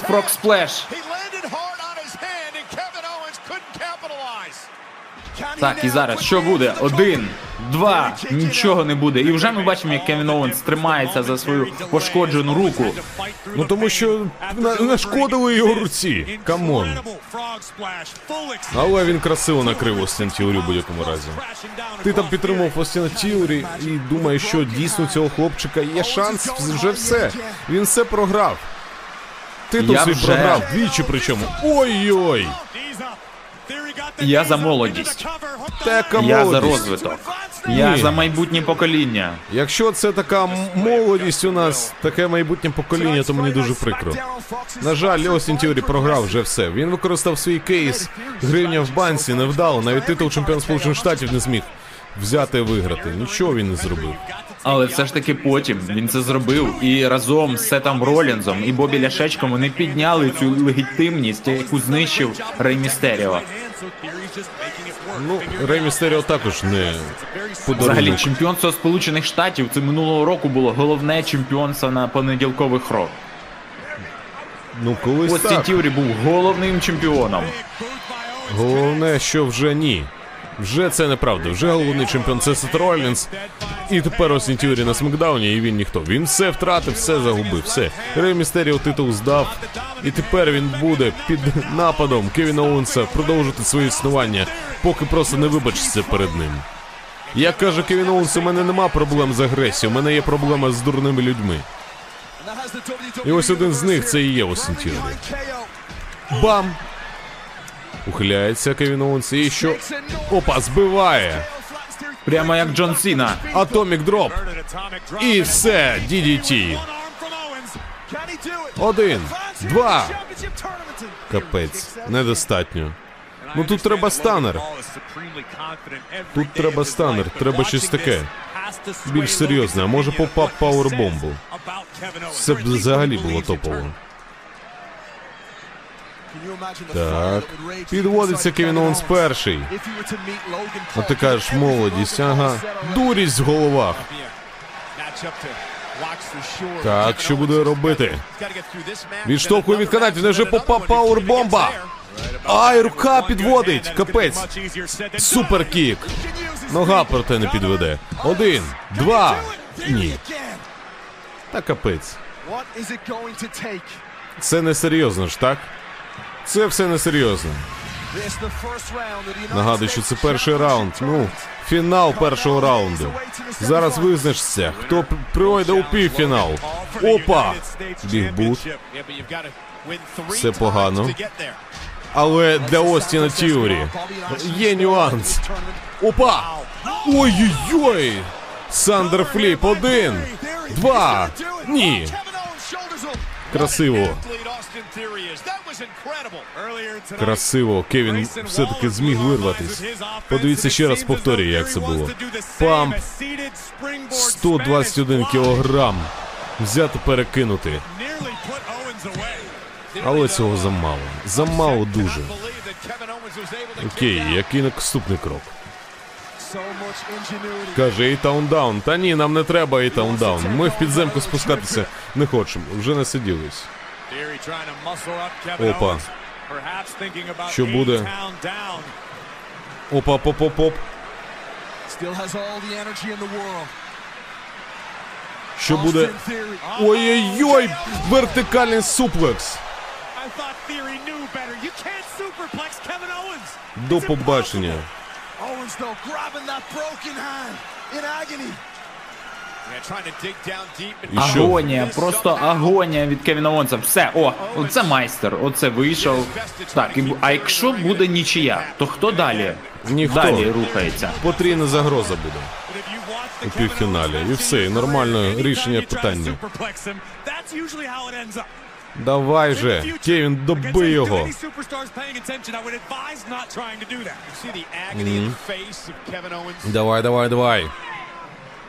Can he Так, і зараз що буде? Один, два, нічого не буде. І вже ми бачимо, як Кевін Оуенс тримається за свою пошкоджену руку. Ну тому що на- нашкодили його руці. Come on. Але він красиво накрив Остін Тіорі в будь-якому разі. Ти там підтримав Остіна Тіорі і думаєш, що дійсно у цього хлопчика є шанс, вже все. Він все програв. Титул свій вже- програв двічі причому. Ой-ой! Я за молодість. Така Я за молодість. розвиток. Я за майбутнє покоління. Якщо це така молодість у нас, таке майбутнє покоління, то мені дуже прикро. На жаль, Остін Тіорі програв вже все. Він використав свій кейс, гривня в банці, невдало, навіть титул чемпіон Сполучених Штатів не зміг взяти і виграти. Нічого він не зробив. Але все ж таки потім він це зробив і разом з Сетом Ролінзом і Бобі Ляшечком вони підняли цю легітимність, яку знищив Рей Містеріо. Ну, Рей Містеріо також не Взагалі, чемпіонство Сполучених Штатів це минулого року було головне чемпіонство на понеділкових рок. Ну, колись Остін так. Тіврі був головним чемпіоном. Головне, що вже ні. Вже це неправда. Вже головний чемпіон це Сет Ролінс. І тепер Остін Тюрі на Смакдауні, і він ніхто. Він все втратив, все загубив, все. Рей Містеріо титул здав. І тепер він буде під нападом Кевіна Оуенса продовжити своє існування, поки просто не вибачиться перед ним. Як каже Кевін Оуенс, у мене нема проблем з агресією, у мене є проблема з дурними людьми. І ось один з них це і є Остін Бам! Ухиляється Кевін Оуенс і що? Опа, збиває! Прямо як Джон Сіна. Атомік дроп. І все, DDT. Один, два. Капець, недостатньо. Ну тут треба stunner. Тут треба stunner, треба щось таке. Більш серйозне, а може pop-up powerbomb у. Це б взагалі було топово. Так. Підводиться Кевін Оуенс перший. А ти кажеш, молодість, ага. Дурість в головах. Так, що буде робити? Відштовхує від канатів, не вже попав пауербомба. Ай, рука підводить. Капець. Superkick. Нога проте не підведе. Один, два. Ні. Та капець. Це не серйозно ж, так? Це все не серйозно. Нагадую, що це перший раунд. Ну, фінал першого раунду. Зараз визначиться, хто пройде у півфінал. Опа! Бігбут. Все погано. Але для Остіна Тіорі є нюанс. Опа! Ой-ой-ой! Сандер Фліп один, два. Ні. Красиво. Красиво. Кевін все-таки зміг вирватись. Подивіться ще раз повторюю, як це було. Памп 121 кілограм. Взяти перекинути. Але цього замало. Замало дуже. Окей, який наступний крок? Каже, A-Town Down. Та ні, нам не треба A-Town Down. Ми в підземку спускатися не хочемо. Вже насиділись. Опа. Що буде? Опа, поп, поп, поп. Що буде? Ой-ой-ой! Вертикальний суплекс. До побачення. Owens though grabbing that broken hand in agony. Агонія, просто агонія від Кевіна Оуенса. Все, о, оце майстер, оце вийшов. Так, і, а якщо буде нічия, то хто далі? Ніхто. Далі рухається. Потрійна загроза буде. У півфіналі. І все, і нормальне рішення питання. Давай же, Кевін, доби його. Давай, давай, давай.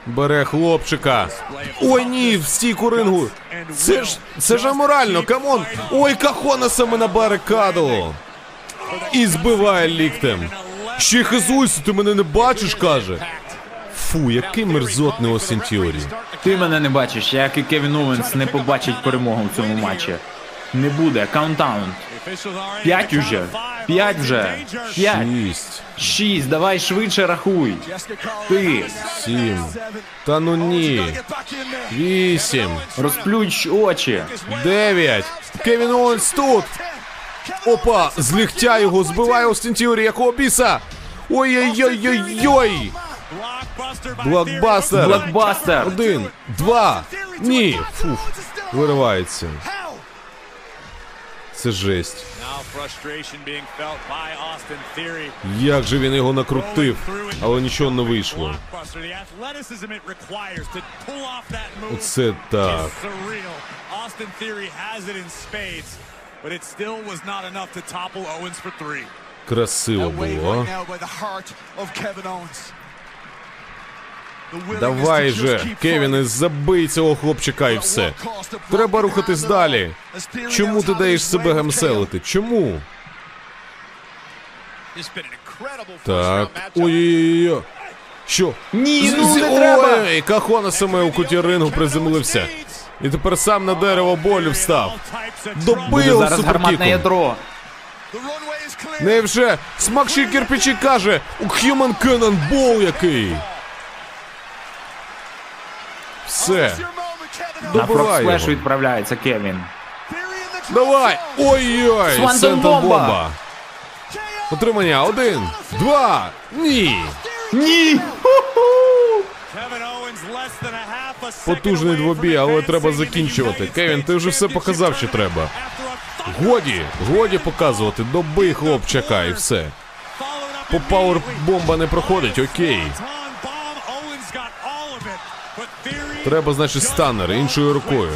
Бере хлопчика. Ой, ні, в стійку рингу. Це ж це ж аморально, come on. Ой, кахона саме на барикаду. І збиває ліктем. Ще хизуйся, ти мене не бачиш, каже. Фу, який мерзотний Остін Тіорі. Ти мене не бачиш, як і Кевін Оуенс не побачить перемогу в цьому матчі. Не буде, count out. П'ять уже. П'ять вже. П'ять. Шість, Шість, давай швидше рахуй. Ти. сім. Та ну ні. Вісім. Розплющ очі. Дев'ять. Кевін Оуенс тут. Опа, з ліктя його збиває Остін Тіорі, якого біса. Ой-ой-ой-ой-ой. Блокбастер. Блокбастер. Один, два. Ні. Фух, виривається. Це жесть. Як же він його накрутив, але нічого не вийшло. Оце так. Красиво було. а? now by the heart of Kevin Owens. Давай же, Кевіне, забий цього хлопчика і все. Треба рухатись далі. Чому ти даєш себе гамселити? Чому? Так. Ой-ой-ой. Що? Ні, ну не треба! Ой, Кахона саме у куті рингу приземлився. І тепер сам на дерево болю встав. Добив суперкіком. ядро. Невже смакші кирпичі каже у Human Cannonball який. Все. На frog splash відправляється Кевін. Давай! Ой-ой! Swanton бомба! Утримання один, два, ні! Ні! Потужний двобій, але треба закінчувати. Кевін, ти вже все показав, що треба. Годі, годі показувати, добий хлопчака і все. Pop-up power бомба не проходить, окей. Треба, значить, станер іншою рукою.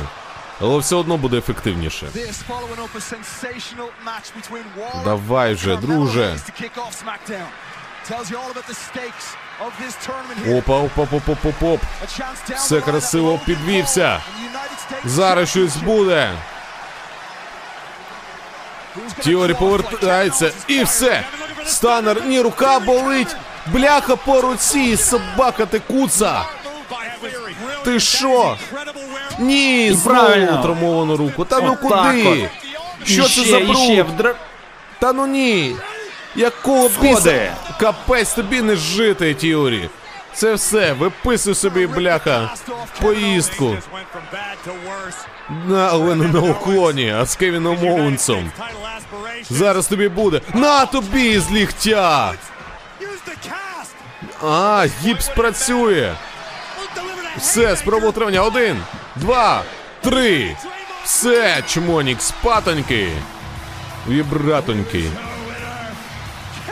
Але все одно буде ефективніше. Давай же, друже. Опа, опа, оп, оп, оп, оп. Все красиво підвівся. Зараз щось буде. Тіорі повертається і все. Станер, ні, рука болить. Бляха по руці, собака ти куца. Ти що? Ні, правильно. травмовану руку. Та ну куди? Що це за бруд? Та ну ні. Якого біса? Капець тобі не жити, Тіорі. Це все, виписуй собі, бляха, поїздку. На, але не на уклоні, а з Кевіном Оуенсом. Зараз тобі буде. На тобі з ліхтя! А, гіпс працює. Все, спроба утримання. Один, два, три. Все, чмонік, спатоньки. Вібратоньки.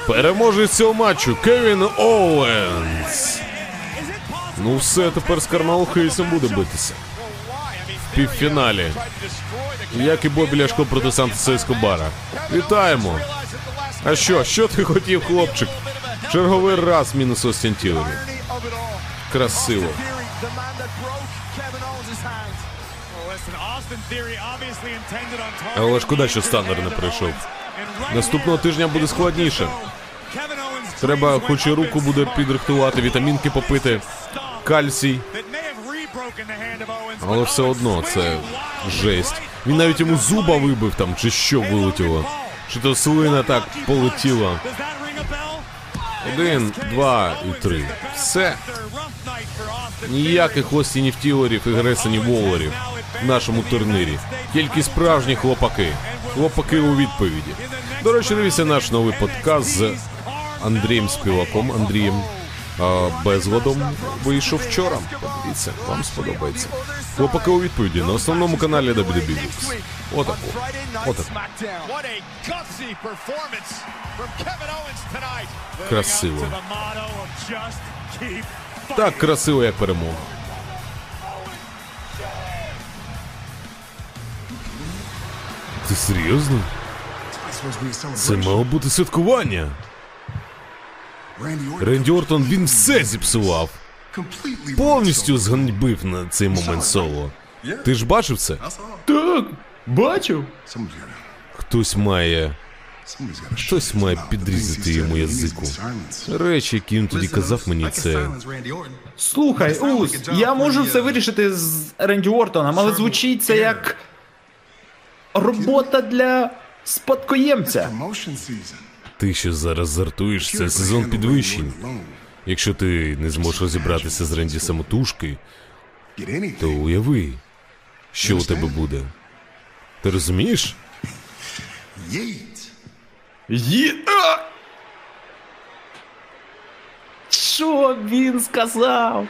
Переможець цього матчу Кевін Оуенс. Ну все, тепер з Кармал Хейсом буде битися. В півфіналі. Як і Бобі Ляшко проти Сантоса Ескобара. Вітаємо! А що, що ти хотів, хлопчик? Черговий раз мінус Остін Тілері. Красиво. Але шкода, що Станнер не прийшов. Наступного тижня буде складніше. Треба, хоч і руку буде підрихтувати, вітамінки попити, кальцій. Але все одно це жесть. Він навіть йому зуба вибив там, чи що вилетіло. Чи то слина так полетіла. Один, два і три. Все. Ніяких Остінів Тілерів і Гресонів Воллерів в нашому турнірі. Тільки справжні хлопаки. Хлопаки у відповіді. До речі, дивіться наш новий подкаст з Андрієм Співаком. Андрієм а, Безводом вийшов вчора. Подивіться, вам сподобається. Хлопаки у відповіді на основному каналі WWE Books. Отаку. Отаку. Красиво. Так красиво, як перемога. Ти серйозно? Це мало бути святкування. Ренді Ортон він все зіпсував. Повністю зганьбив на цей момент соло. Ти ж бачив це? Так, бачив. Хтось має. Хтось має підрізати йому язику. Речі, які він тоді казав мені, це. Слухай, Ус, я можу все вирішити з Ренді Ортоном, але звучить це як робота для спадкоємця. Ти що зараз жартуєш, це сезон підвищень. Якщо ти не зможеш розібратися з Ренді самотужки, то уяви, що у тебе буде. Ти розумієш? Є... А! Що він сказав?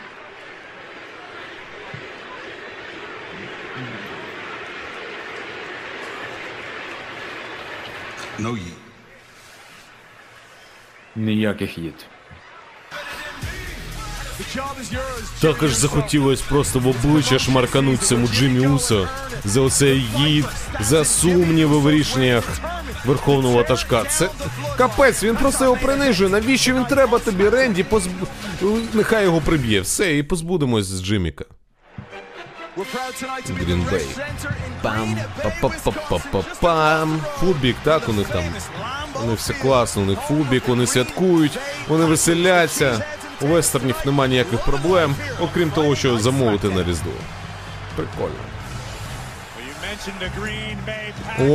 Ніяких їд. Також захотілось просто в обличчя шмаркануть цьому Джиммі Усо за оцей їд, за сумніви в рішеннях верховного ватажка. Це капець, він просто його принижує. Навіщо він треба тобі? Ренді позб... Нехай його приб'є. Все, і позбудемось з Джиміка. Bay. Пам, па-па-па-па-па-пам. Футбік, так, у них там. У них все класно, у них футбік, вони святкують, вони веселяться. У вестернів нема ніяких проблем, окрім того, що замовити на Різдво. Прикольно.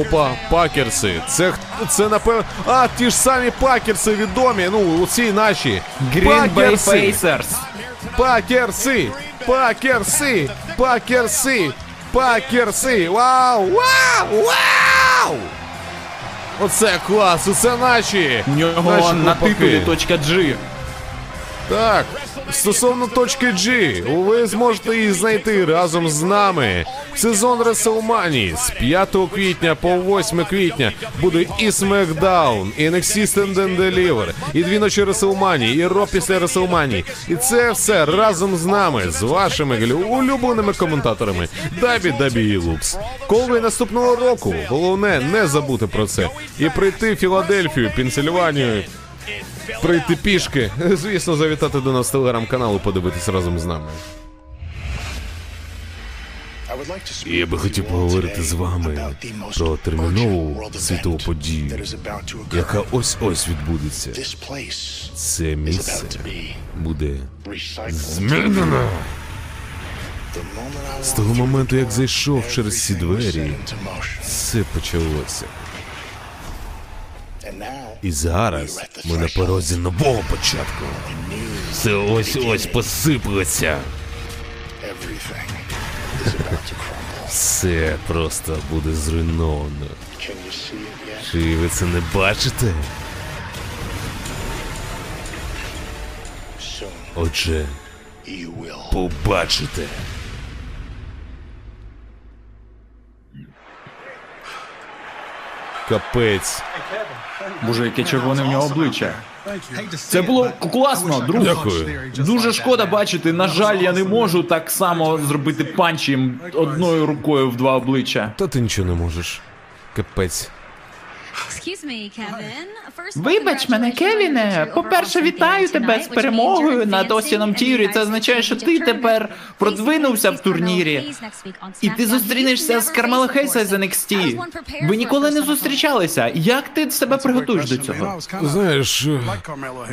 Опа, пакерси. Це це напевно. А, ті ж самі пакерси відомі. Ну, оці наші. Green Bay. Pacers. Пакерси! Пакерси! Пакерси! Пакерси! Вау! Вау! Вау! Оце клас! Оце наші! У нього наші на титулі точка G. Так, стосовно точки G, ви зможете її знайти разом з нами. Сезон Реселманії з 5 квітня по 8 квітня буде і SmackDown, і NXT Stand and Deliver, і дві ночі Реселманії, і Ро після Реселманії. І це все разом з нами, з вашими улюбленими коментаторами Дабі Дабі і Лукс. Коли наступного року, головне не забути про це і прийти в Філадельфію, Пенсильванію, прийти пішки. Звісно, завітати до нас телеграм-канал і подивитись разом з нами. Я би хотів поговорити з вами про термінову світову подію, Яка ось ось відбудеться. Це місце буде змінено. З того моменту, як зайшов через ці двері, все почалося. І зараз ми на порозі нового початку. Все ось ось посиплеться. Все просто буде зруйновано. Чи ви це не бачите? Отже, побачите. Капець. Боже, яке червоне в нього обличчя. Це було класно, друг. Дякую. Дуже шкода бачити. На жаль, я не можу так само зробити панчем одною рукою в два обличчя. Та ти нічого не можеш. Капець. Вибач мене, Кевіне. По-перше, вітаю тебе з перемогою над Остіном Тіорі. Це означає, що ти тепер продвинувся в турнірі. І ти зустрінешся з Кармело Хейса з NXT. Ви ніколи не зустрічалися. Як ти себе приготуєш до цього? Знаєш,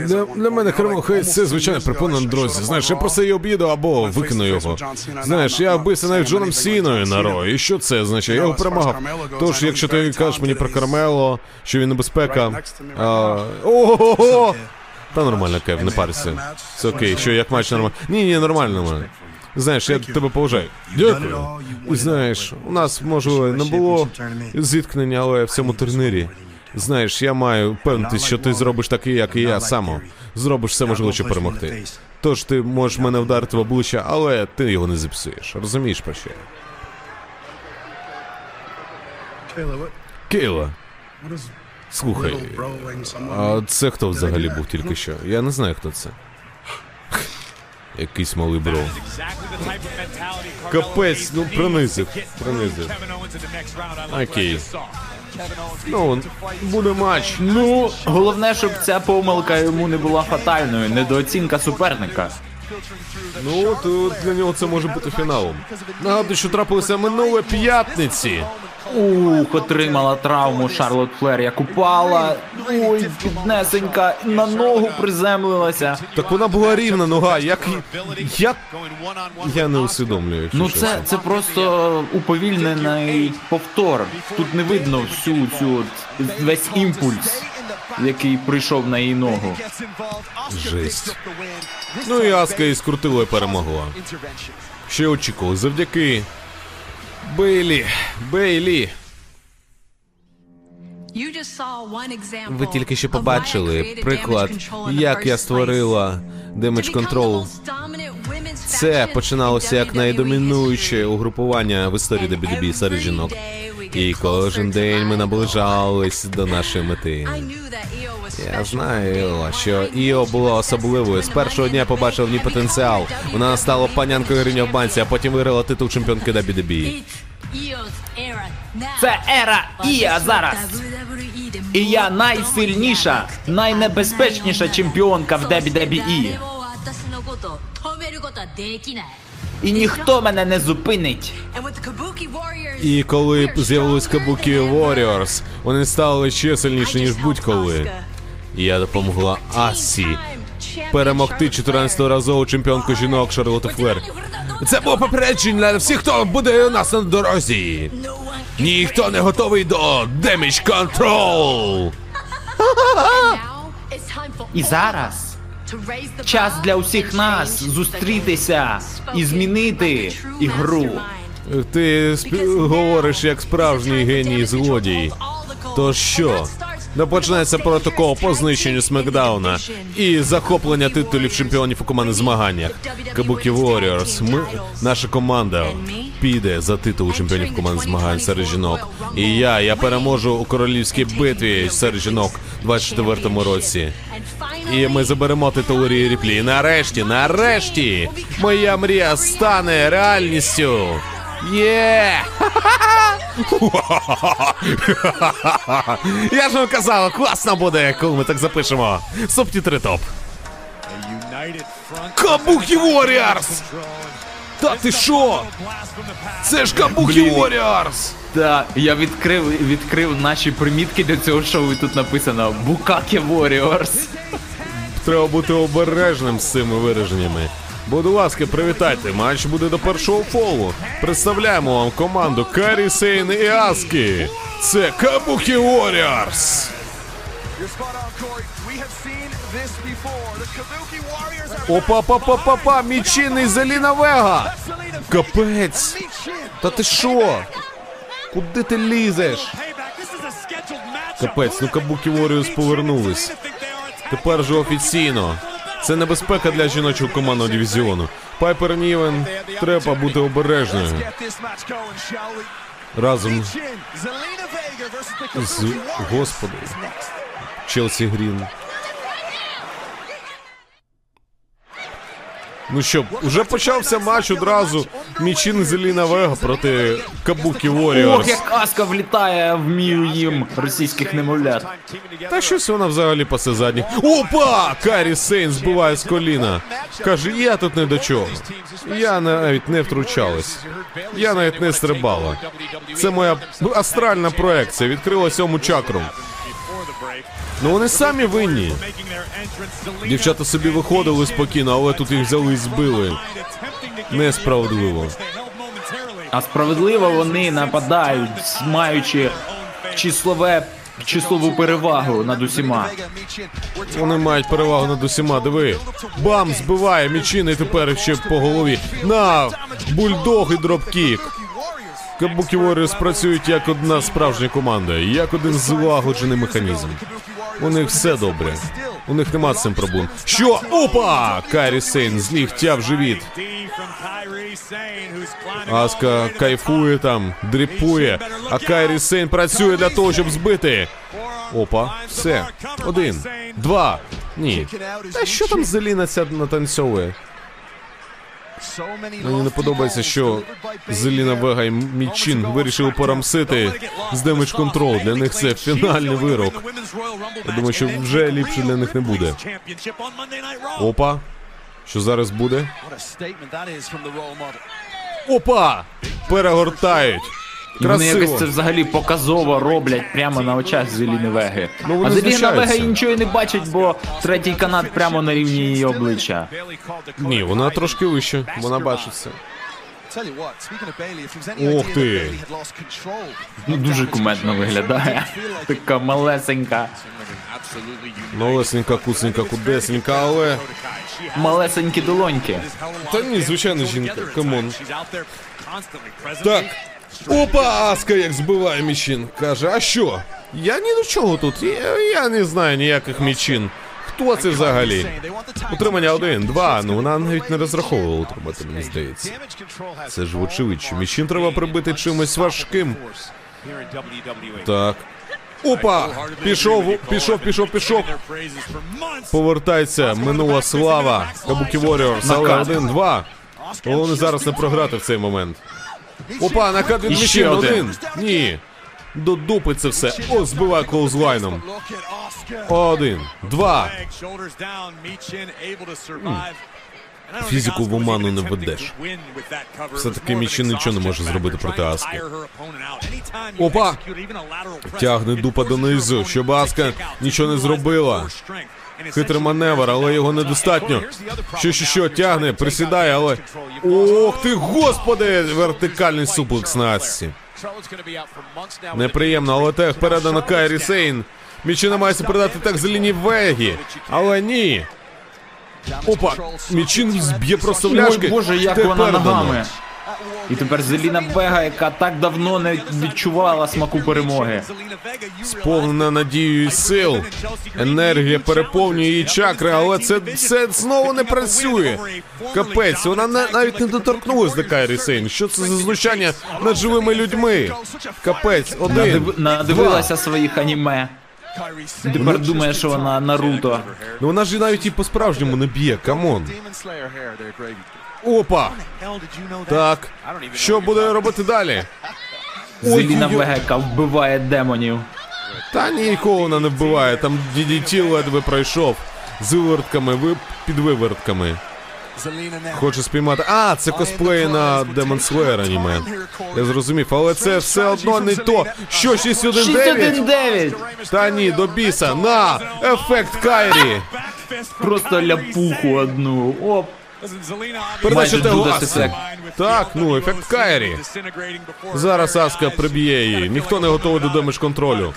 для, для мене Кармело Хейс це звичайно припона на дорозі. Знаєш, я просто її об'їду або викину його. Знаєш, я вбився навіть Джоном Сіною на Raw. І що це означає? Я його перемагав. Тож, якщо ти кажеш мені про Кармело, що він небезпека. Ого! Та нормально, Кев, не парся. Це окей, що як матч нормально. Ні, ні, нормально, нормально. Знаєш, я тебе поважаю. Дякую. Знаєш, у нас можливо не було зіткнення, але в цьому турнірі. Знаєш, я маю впевнитись, що ти зробиш такий, як і я само. Зробиш все можливе, щоб перемогти. Тож ти можеш мене вдарити в обличчя, але ти його не зіпсуєш. Розумієш про що? Кейла, слухай, а це хто взагалі був тільки що? Я не знаю, хто це. Якийсь малий бро. Капець, ну принизив, принизив. Окей. Ну, буде матч. Ну, головне, щоб ця помилка йому не була фатальною, недооцінка суперника. Ну, то для нього це може бути фіналом. Нагадую, що трапилося минулої п'ятниці. Ух, отримала травму Шарлот Флер, як упала. Ой, піднесенька, на ногу приземлилася. Так вона була рівна нога. Як. Як. Я не усвідомлюю. Ну чесно. це, це просто уповільнений повтор. Тут не видно всю цю весь імпульс, який прийшов на її ногу. Жесть. Ну і Аска із крутилою перемогла. Ще очікували завдяки. Бейлі. Бейлі. Ви тільки що побачили приклад, як я створила Damage Control. Це починалося як найдомінуюче угрупування в історії WWE серед жінок. І кожен день ми наближались до нашої мети. Я знаю, що Іо була особливою. З першого дня побачив в ній потенціал. Вона стала панянкою Ріня в банці, а потім виграла титул чемпіонки era. Це ера Ія зараз. І я найсильніша, найнебезпечніша чемпіонка в WWE. І ніхто мене не зупинить. І коли з'явились Кабукі Warriors, вони стали ще сильніші, ніж будь-коли. Я допомогла Асі перемогти 14-разову чемпіонку жінок Шарлоту Флер. Це було попередження для всіх, хто буде у нас на дорозі. Ніхто не готовий до Damage Control. І зараз час для усіх нас зустрітися і змінити ігру. Ти спі- говориш як справжній геній злодій. То що? Да почнеться протокол по знищенню Смакдауна і захоплення титулів чемпіонів у командних змаганнях. Кабукі Warriors, ми, наша команда піде за титул чемпіонів командних змагань серед жінок. І я, я переможу у королівській битві серед жінок у 24-му році. І ми заберемо титул Рі Ріплі. І нарешті, нарешті, моя мрія стане реальністю. Є! Я ж вам казав, класно буде, коли ми так запишемо. Субтітри топ. Кабукі Warriors! Та ти що? Це ж Кабукі Блін. Warriors! Так, я відкрив відкрив наші примітки для цього шоу, і тут написано Букаке Warriors. Треба бути обережним з цими вираженнями. Будь ласка, привітайте, матч буде до першого фолу. Представляємо вам команду Карі Сейн і Аски. Це Кабукі Warriors! You're spot on, Corey. We have seen this before. The Kabuki Warriors опа па па па па Мічин і Зеліна Вега! Капець! Та ти що? Куди ти лізеш? Капець, ну Кабукі Warriors повернулись. Тепер же офіційно. Це небезпека для жіночого командного дивізіону. Пайпер Нівен, треба бути обережною. Разом з Господи. Челсі Грін. Ну що, вже почався матч одразу. Мічин Зеліна Вега проти Кабукі Ох, Warriors. як Аска влітає в мію їм російських немовлят. Та щось вона взагалі пасе задніх. Опа! Карі Сейн збиває з коліна. Каже, я тут не до чого. Я навіть не втручалась. Я навіть не стрибала. Це моя астральна проекція. Відкрила сьому чакру. Ну вони самі винні. Дівчата собі виходили спокійно, але тут їх взяли і збили. Несправедливо. А справедливо вони нападають, маючи числове числову перевагу над усіма. Вони мають перевагу над усіма. Диви. Бам! Збиває Мічин тепер ще по голові. На! Бульдог і dropkick. Kabuki Warriors працюють як одна справжня команда, як один злагоджений механізм. У них все добре. У них нема з цим проблем. Що? Опа! Кайрі Сейн з ліктя в живіт. Аска кайфує там, дріпує, а Кайрі Сейн працює для того, щоб збити. Опа, все. Один, два. Ні. Та що там Зеліна ця натанцьовує? Мені не подобається, що Зеліна Вега і Мічин вирішили порамсити з Damage Control. Для них це фінальний вирок. Я думаю, що вже ліпше для них не буде. Опа. Що зараз буде? Опа! Перегортають. І Вони якось це взагалі показово роблять прямо на очах Зеліни Веги. Ну, вони а Зеліна знущаються. Вега нічого і не бачить, бо третій канат прямо на рівні її обличчя. Ні, вона трошки вище. Вона бачить це. Tell you what, speaking of Bailey, if there was any Ох ти. Ну дуже кумедно виглядає. Така малесенька, Малесенька, куценька, кудесенька, але. малесенькі долоньки. Та ні, звичайно, жінка. Come on. Так. Опа, Аска як збиває Мічин. Каже, а що? Я ні до чого тут. Я, я не знаю ніяких Мічин. Хто це взагалі? Утримання один, два. Ну вона навіть не розраховувала утримати, мені здається. Це ж вочевидь, що Мічин треба прибити чимось важким. Так. Опа! Пішов, пішов, пішов, пішов. Повертається минула слава. Кабукі але Накат. один. Головне зараз не програти в цей момент. Опа, накат від І ще один. один. Ні. До дупи це все. О, збиває клоузлайном. Один, два. Фізику в оману не ведеш. Все-таки Мічин нічого не може зробити проти Аски. Опа! Тягне дупа донизу, щоб Аска нічого не зробила. Хитрий маневр, але його недостатньо. Що, що, що, тягне, присідає, але. Ох ти, господи! Вертикальний суплекс на Асці. Неприємно, але тег передано Кайрі Сейн. Мічі намагається передати тег з лінії Вегі. Але ні. Опа, Мічин зб'є просто в ляшки. Ой, боже, як вона ногами. І тепер Зеліна Вега, яка так давно не відчувала смаку перемоги. Сповнена надією і сил. Енергія переповнює її чакри, але це, це знову не працює. Капець, вона не, навіть не доторкнулась до Кайрі Сейн. Що це за знущання над живими людьми? Капець, один. Надив... Надивилася своїх аніме. Тепер думає, що вона Наруто. Ну вона ж навіть і по-справжньому не б'є, come on. Опа! Так. Що буде робити далі? Зеліна яка вбиває демонів. Та нікого вона не вбиває, там DDT ледве пройшов. З вивертками, ви під вивертками. Хоче спіймати. А, це косплей на Demon Slayer аніме. Я зрозумів, але це все одно не то. Що 619? 619! Та ні, до біса. На! Ефект Кайрі! Просто ляпуху одну. Оп. Передача Аски. Так, ну, ефект Кайрі. Зараз Аска приб'є її. Ніхто не готовий до Damage Control ю.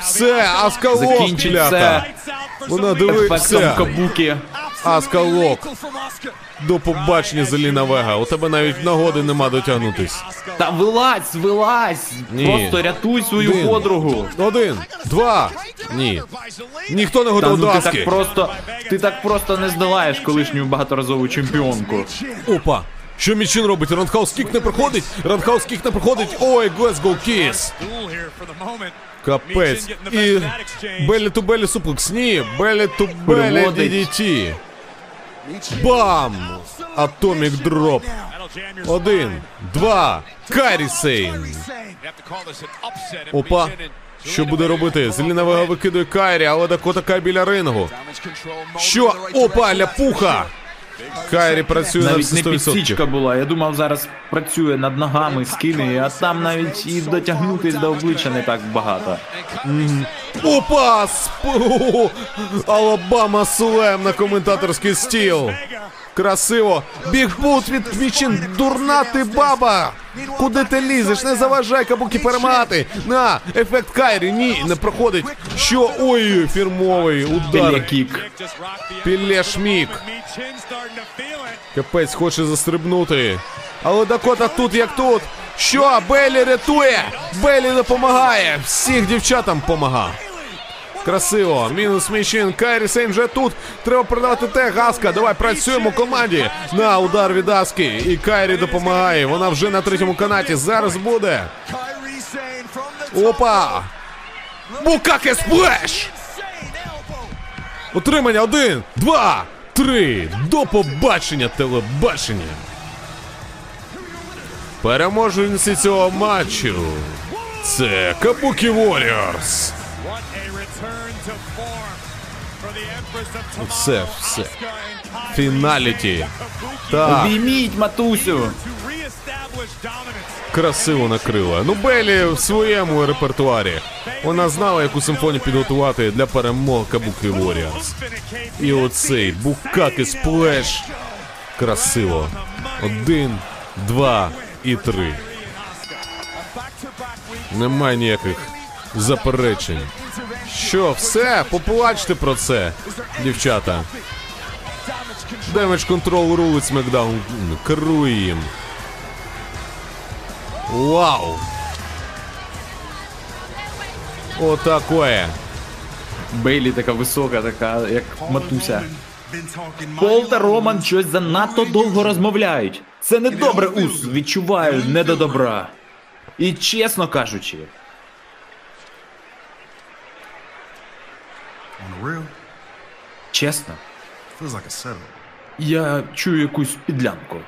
Все, Аска lock, Закінчить це Вона диви, ефектом все. кабуки. Аска lock. До побачення, Зеліна Вега. У тебе навіть нагоди нема дотягнутись. Та вилазь, вилазь! Ні. Просто рятуй свою Один. подругу. Один, два. Ні. Ніхто не Та ну до ти Аски. так просто. Ти так просто не здолаєш колишню багаторазову чемпіонку. Опа. Що Мічин робить? Рандхаус кік не проходить? Рандхаус кік не проходить. Ой, Let's go kiss. Капець. І белі ту белі суплекс. Ні, белі ту белі Переводить. DDT. Бам! Атомік дроп. Один, два. Карі Сейн. Опа. Що буде робити? Зеліна Вега викидує Кайрі, але Дакота Кай біля рингу. Що? Опа, ляпуха! Кайрі працює на Навіть всі не 100%. підсічка була. Я думав, зараз працює над ногами, скине, а там навіть і дотягнутись до обличчя не так багато. Опа! Спу! Алабама Слем на коментаторський стіл. Красиво. Бігбут від Мічин. Дурна ти баба! Куди ти лізеш? Не заважай кабуки перемагати. На, ефект Кайрі. Ні, не проходить. Що? Ой, фірмовий удар. Пілякік. Пілє шмік. Капець хоче застрибнути. Але Дакота тут як тут. Що? Белі рятує! Белі допомагає! Всіх дівчатам помага. Красиво. Мінус Мічин. Кайрі Сейн вже тут. Треба продати те. Гаска. Давай працюємо команді. На удар від Аски. І Кайрі допомагає. Вона вже на третьому канаті. Зараз буде. Опа! Букаке сплеш! Утримання один, два, три. До побачення телебачення. Переможниці цього матчу. Це Кабукі Warriors. Все, все. Фіналіті. Так, Обійміть матусю! красиво накрила. Ну, Белі в своєму репертуарі. Вона знала, яку симфонію підготувати для перемог Кабуки Warriors. І оцей Букаки сплеш. Красиво. Один, два і три. Немає ніяких заперечень. Що, все? Поплачте про це, дівчата. Damage Control рулить Смакдаун. Керує їм. Вау! Отакое. Бейлі така висока, така, як матуся. Пол та Роман щось занадто довго розмовляють. Це не добре, Ус. Відчуваю не до добра. І чесно кажучи, On the real, чесно, feels like a setup. я чую якусь підлянку.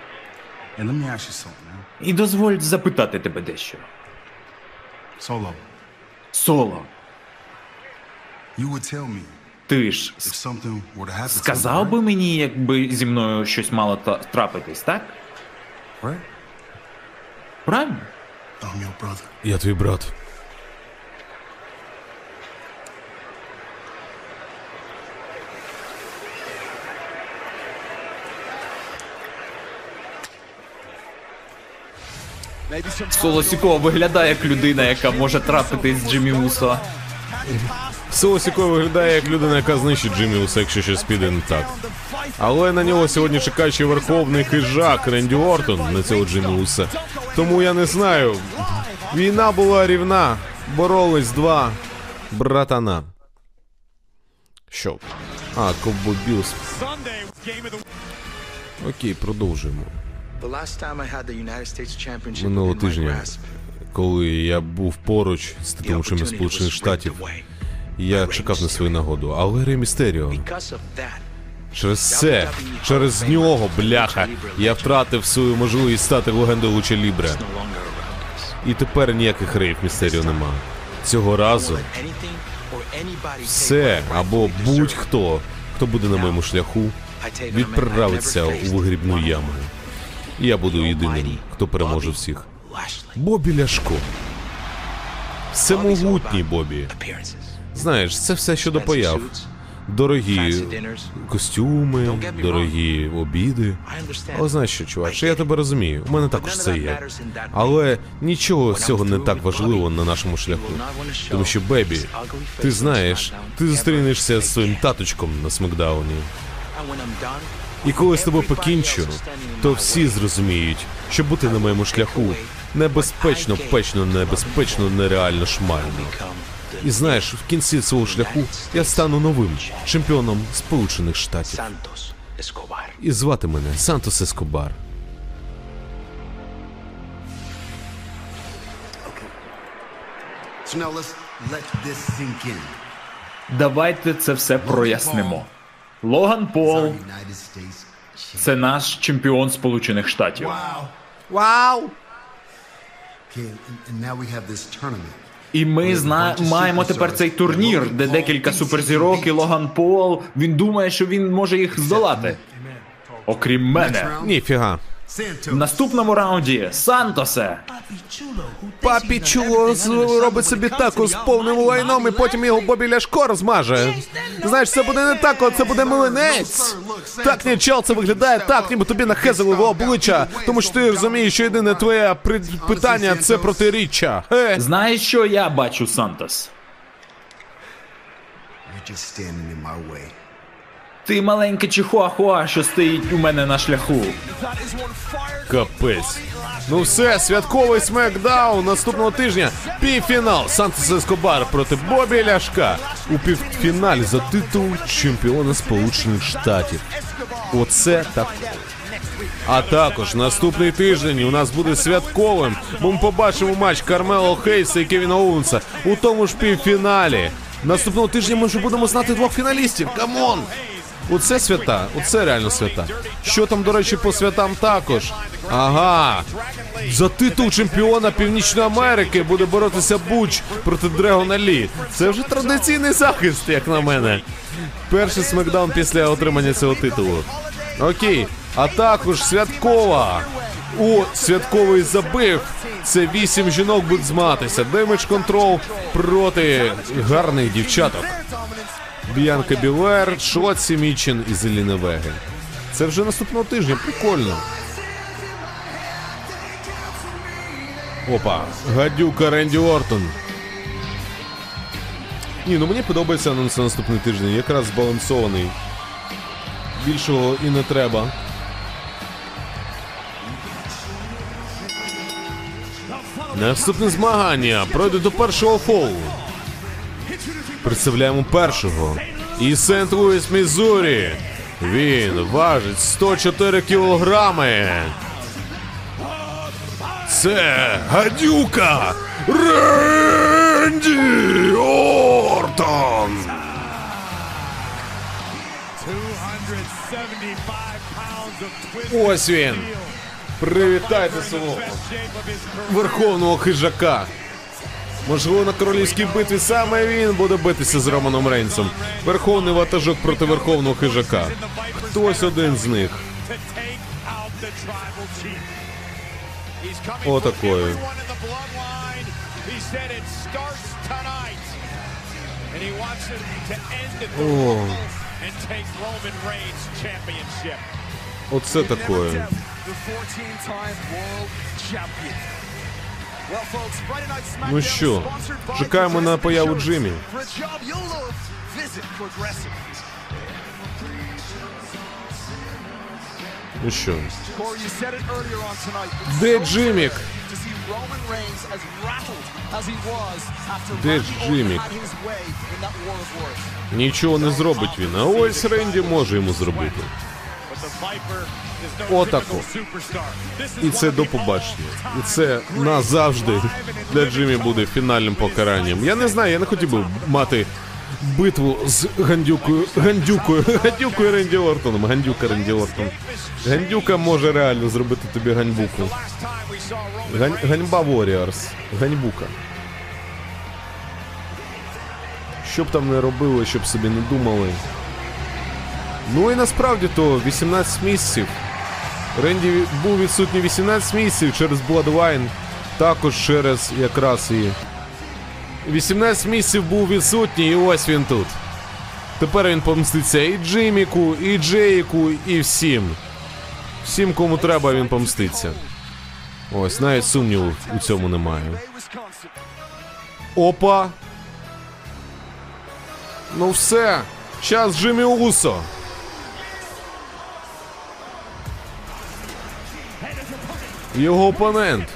І дозволь запитати тебе дещо. Соло, me ти ж сказав би мені, якби зі мною щось мало трапитись, так? Правильно? Я твій брат. Соло Сікова виглядає як людина, яка може трапитись з Джиммі Усо. Соло Сікой виглядає як людина, яка знищить Джиммі Уса, якщо щось піде не так. Але на нього сьогодні чекає ще верховний хижак Ренді Ортон на цього Джиммі Уса. Тому я не знаю. Війна була рівна. Боролись два братана. Що? А, Коббо Білс. Окей, продовжуємо. Минулого тижня, коли я був поруч з opportunity Сполучених Штатів, я чекав на свою нагоду. Але Ре Містеріо, Через це, через нього, бляха, я втратив свою можливість стати легендою Луча Лібре. І тепер ніяких рейв Містеріо нема. Цього разу все або будь-хто, хто буде на моєму шляху, відправиться у вигрібну яму. Я буду єдиним, хто переможе всіх. Бобі Ляшко. Всемогутній Бобі. Знаєш, це все щодо появ. Дорогі костюми, дорогі обіди. Але знаєш що, чувак, я тебе розумію. У мене також це є. Але нічого з цього не так важливо на нашому шляху. Тому що, Бебі, ти знаєш, ти зустрінешся з своїм таточком на Смакдауні. І коли з тобою покінчу, то всі зрозуміють, що бути на моєму шляху небезпечно, печно, небезпечно, нереально шмально. І знаєш, в кінці свого шляху я стану новим чемпіоном Сполучених Штатів. І звати мене Сантос Ескобар. Давайте це все прояснимо. Логан Пол це наш чемпіон Сполучених Штатів. Вау! І ми зна... маємо тепер цей турнір, де декілька суперзірок і Логан Пол. Він думає, що він може їх здолати. Окрім мене. Ніфіга. В наступному раунді Сантосе. Папі Чуло з- робить собі тако з повним лайном, і потім його Бобі Ляшко розмаже. Знаєш, це буде не тако, це буде млинець. Так, ні, чел, це виглядає так, ніби тобі нахезали в обличчя, тому що ти розумієш, що єдине твоє при- питання це протиріччя. Е. Знаєш, що я бачу, Сантос? You're just standing in my way. Ти маленьке чихуахуа, що стоїть у мене на шляху. Капець. Ну все, святковий смекдаун наступного тижня. Півфінал Сантос Ескобар проти Бобі Лешлі у півфіналі за титул чемпіона Сполучених Штатів. Оце так. А також наступний тиждень у нас буде святковим, бо ми побачимо матч Кармело Хейса і Кевіна Оуенса у тому ж півфіналі. Наступного тижня ми вже будемо знати двох фіналістів. Come on! Оце свята, оце реально свята. Що там, до речі, по святам також? Ага. За титул чемпіона Північної Америки буде боротися Буч проти Дрегона Лі. Це вже традиційний захист, як на мене. Перший SmackDown після отримання цього титулу. Окей. А також святкова. У святковий забив. Це вісім жінок будуть змагатися. Damage Control проти гарних дівчаток. Б'янка Білер, Шоці Мічин і Зеліна Веги. Це вже наступного тижня, прикольно. Опа, гадюка Ренді Ортон. Ні, ну мені подобається анонс на наступний тиждень, якраз збалансований. Більшого і не треба. Наступне змагання пройде до першого фолу. Представляємо першого. І Сент Луіс, Мізурі. Він важить 104 кілограми. Це гадюка Ренді Ортон. 275 pounds of twisted Ось він. Привітайте свого верховного хижака. Можливо, на королівській битві саме він буде битися з Романом Рейнсом. Верховний ватажок проти верховного хижака. Хтось один з них. the О, оце такое. Ну що, чекаємо на появу. Джиммі. Ну що, Де Джимік? Де Джимік? нічого не зробить він, а ось Ренді може йому зробити. Отако. is І це до побачення. І це назавжди для Джиммі буде фінальним покаранням. Я не знаю, я не хотів би мати битву з гандюкою, гандюкою, гандюкою Ренді Ортоном. Гандюка Ренді Ортон. Гандюка може реально зробити тобі ганьбуку. Гань, ганьба Warriors. Ганьбука. Що б там не робили, щоб собі не думали. Ну і насправді то 18 місяців. Ренді був відсутній 18 місяців через Bloodline, також через якраз і. 18 місяців був відсутній, і ось він тут. Тепер він помститься і Джиміку, і Джейку, і всім. Всім, кому треба, він помститься. Ось, навіть сумніву у цьому немає. Опа. Ну все. Час Джиммі Усо. Його опонент.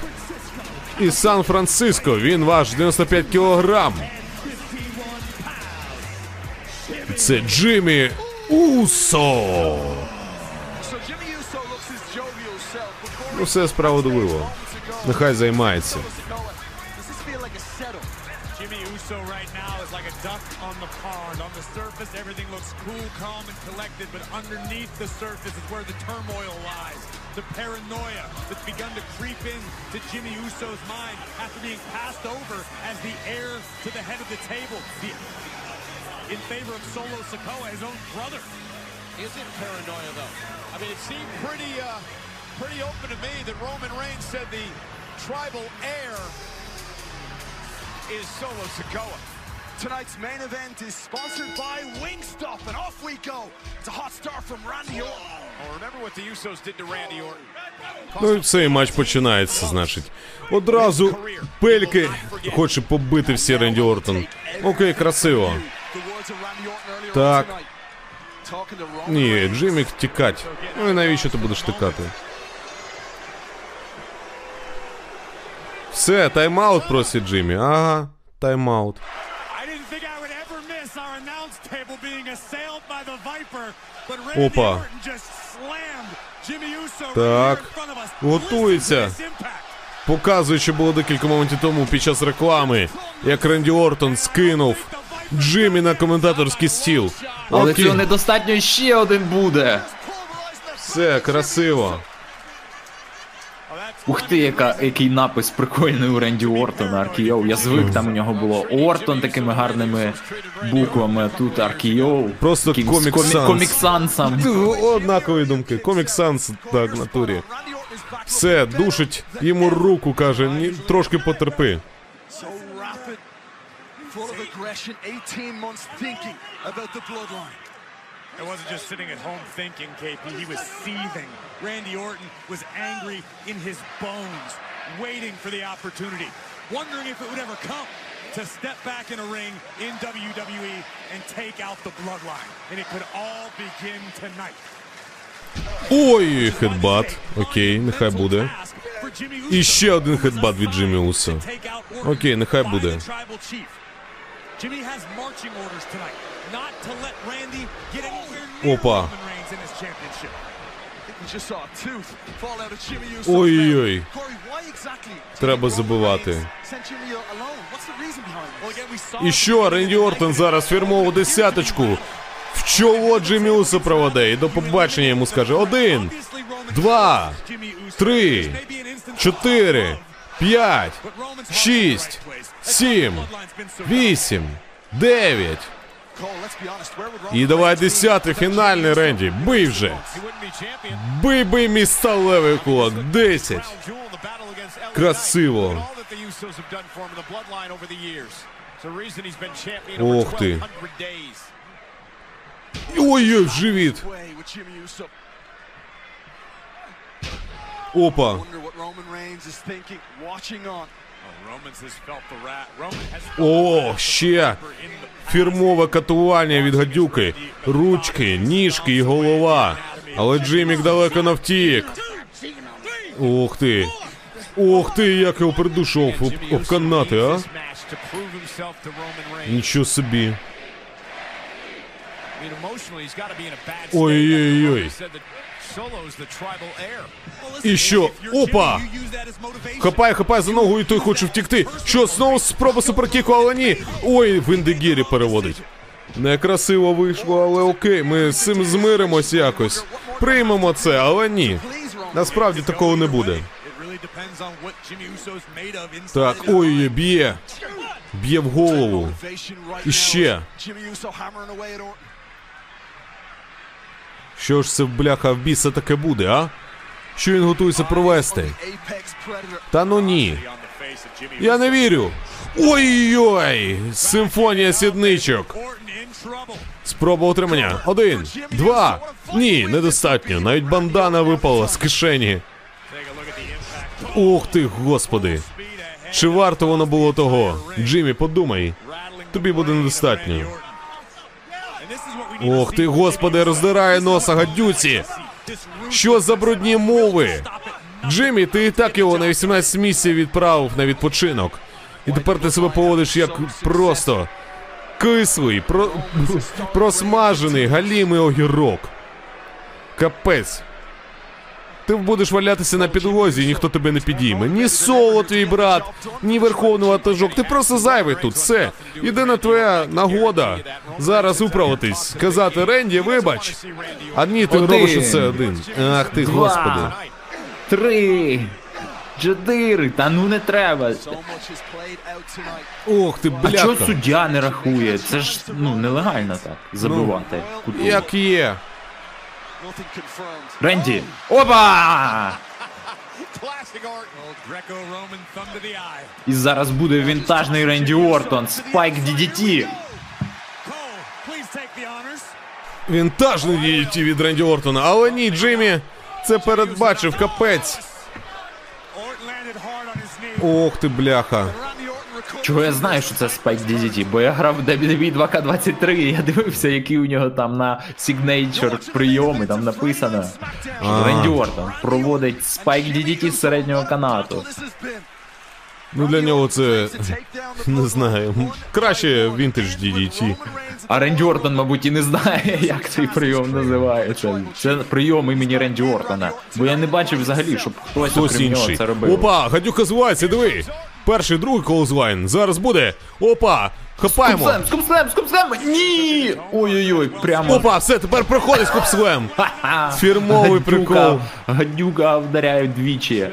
Із Сан-Франциско. Він ваш 95 кілограм. Це Джиммі Усо. Ну все справедливо. Нехай займається. Everything looks cool, calm, and collected, but underneath the surface is where the turmoil lies. The paranoia that's begun to creep in to Jimmy Uso's mind after being passed over as the heir to the head of the table. The- in favor of Solo Sikoa, his own brother. Is it paranoia though? I mean, it seemed pretty, uh, pretty open to me that Roman Reigns said the tribal heir is Solo Sikoa. Tonight's main event is sponsored by Wingstop, and off we go. It's a hot start from Randy Orton. Well, remember what the Usos did to Randy Orton. Ну і цей матч починається, значить. Одразу пельки хоче побити всі Ренді Ортон. Окей, красиво. The words of Randy Orton earlier Так. on tonight. Talking to Roman Ні, Reigns. Джиммі тікать. Ну і навіщо ти будеш тікати? Все, тайм-аут просить Джиммі. Ага, тайм-аут. Table being assailed by the Viper, but Randy Опа. Orton just slammed Jimmy Uso right Так, here in front of us. готується. Що було декілька моментів тому під час реклами, як Ренді Ортон скинув Джиммі на коментаторський стіл. Але Окей, цього недостатньо ще один буде. все красиво. Ух ти, яка, який напис прикольний у Ренді Ортона Аркіоу. Я звик, там у нього було Ортон такими гарними буквами, а тут Аркіоу. Просто якимсь Comic комі- коміксансом. Однакові думки. Комік Санс, так, в натурі. Все, душить йому руку, каже, ні, трошки потерпи. full of aggression, 18 months thinking about the bloodline. It wasn't just sitting at home thinking, KP. He was seething. Randy Orton was angry in his bones, waiting for the opportunity, wondering if it would ever come to step back in a ring in WWE and take out the bloodline. And it could all begin tonight. Ой, хедбат. Окей, нехай буде. І ще один хедбат від Джиммі Усо. Окей, нехай буде. Jimmy has marching orders tonight, Not to let Randy get anywhere near Опа. Ой-ой-ой. Треба забивати. І що, Ренді Ортон зараз фірмову десяточку. В чоло Джиммі Усо проведе і до побачення йому скаже один, два, три, чотири, п'ять, шість, сім, вісім, дев'ять. І давай десятий фінальний Ренді. Бий вже. Бий, бий, мій сталевий кулак. Десять. Красиво. Ох ти. Ой-ой, в живіт. Опа. Wonder what Roman Reigns is thinking, watching on. О, ще Фірмове катування від гадюки. Ручки, ніжки і голова. Але Джимік далеко не втік. Ух ти. Ух ти, як його придушов об, об канати, а? Нічого собі. Ой-ой-ой. І що? Опа! Хапай, хапай за ногу, і той хоче втікти. Що, знову спроба супертіку, але ні. Ой, в індегірі переводить. Некрасиво вийшло, але окей, ми з цим змиримось якось. Приймемо це, але ні. Насправді такого не буде. Так, ой, б'є. Б'є в голову. І ще. Що ж це бляха в біса таке буде, а? Що він готується провести? Та ну ні. Я не вірю. Ой-ой! Симфонія сідничок. Спроба отримання. Один, два. Ні, недостатньо. Навіть бандана випала з кишені. Ух ти, господи. Чи варто воно було того? Джиммі, подумай. Тобі буде недостатньо. Ох ти, господи, роздирає носа гадюці. Що за брудні мови? Джиммі, ти і так його на 18 місяців відправив на відпочинок. І тепер ти себе поводиш як просто кислий, про... просмажений галімий огірок. Капець. Ти будеш валятися на підлозі, і ніхто тебе не підійме. Ні соло твій брат, ні верховний ватажок. Ти просто зайвий тут. Все. Єдина твоя нагода зараз управитись. Сказати Ренді, вибач. А ні, ти Один. робиш усе один. Ах ти, Два. господи. Три. Чотири. Та ну не треба. Ох ти, А чого суддя не рахує? Це ж ну нелегально так забивати. кутову. Як є. Ренді. Опа! І зараз буде вінтажний Ренді Ортон. Спайк DDT. Вінтажний DDT від Ренді Ортона. Але ні, Джиммі це передбачив, капець. Ох ти, бляха. Чого я знаю, що це Спайк DDT? Бо я грав в WWE 2K23, і я дивився, які у нього там на Signature прийоми, там написано, що Ренді Ортон проводить Спайк DDT з середнього канату. Ну для нього це не знаю. Краще вінтаж DDT. А Ренді Ортон, мабуть, і не знає, як цей прийом називається. Це прийом імені Ренді Ортона. Бо я не бачив взагалі, щоб хтось, Хтось окрім нього інший. це робив. Опа, гадюка звається, диви. Перший, другий колозвайн. Зараз буде. Опа, хапаємо. Скупслем, скупслем, скупслем! Ні! Ой-ой-ой, прямо. Опа, все, тепер проходить скупслем. Фірмовий прикол. Гадюка вдаряє двічі.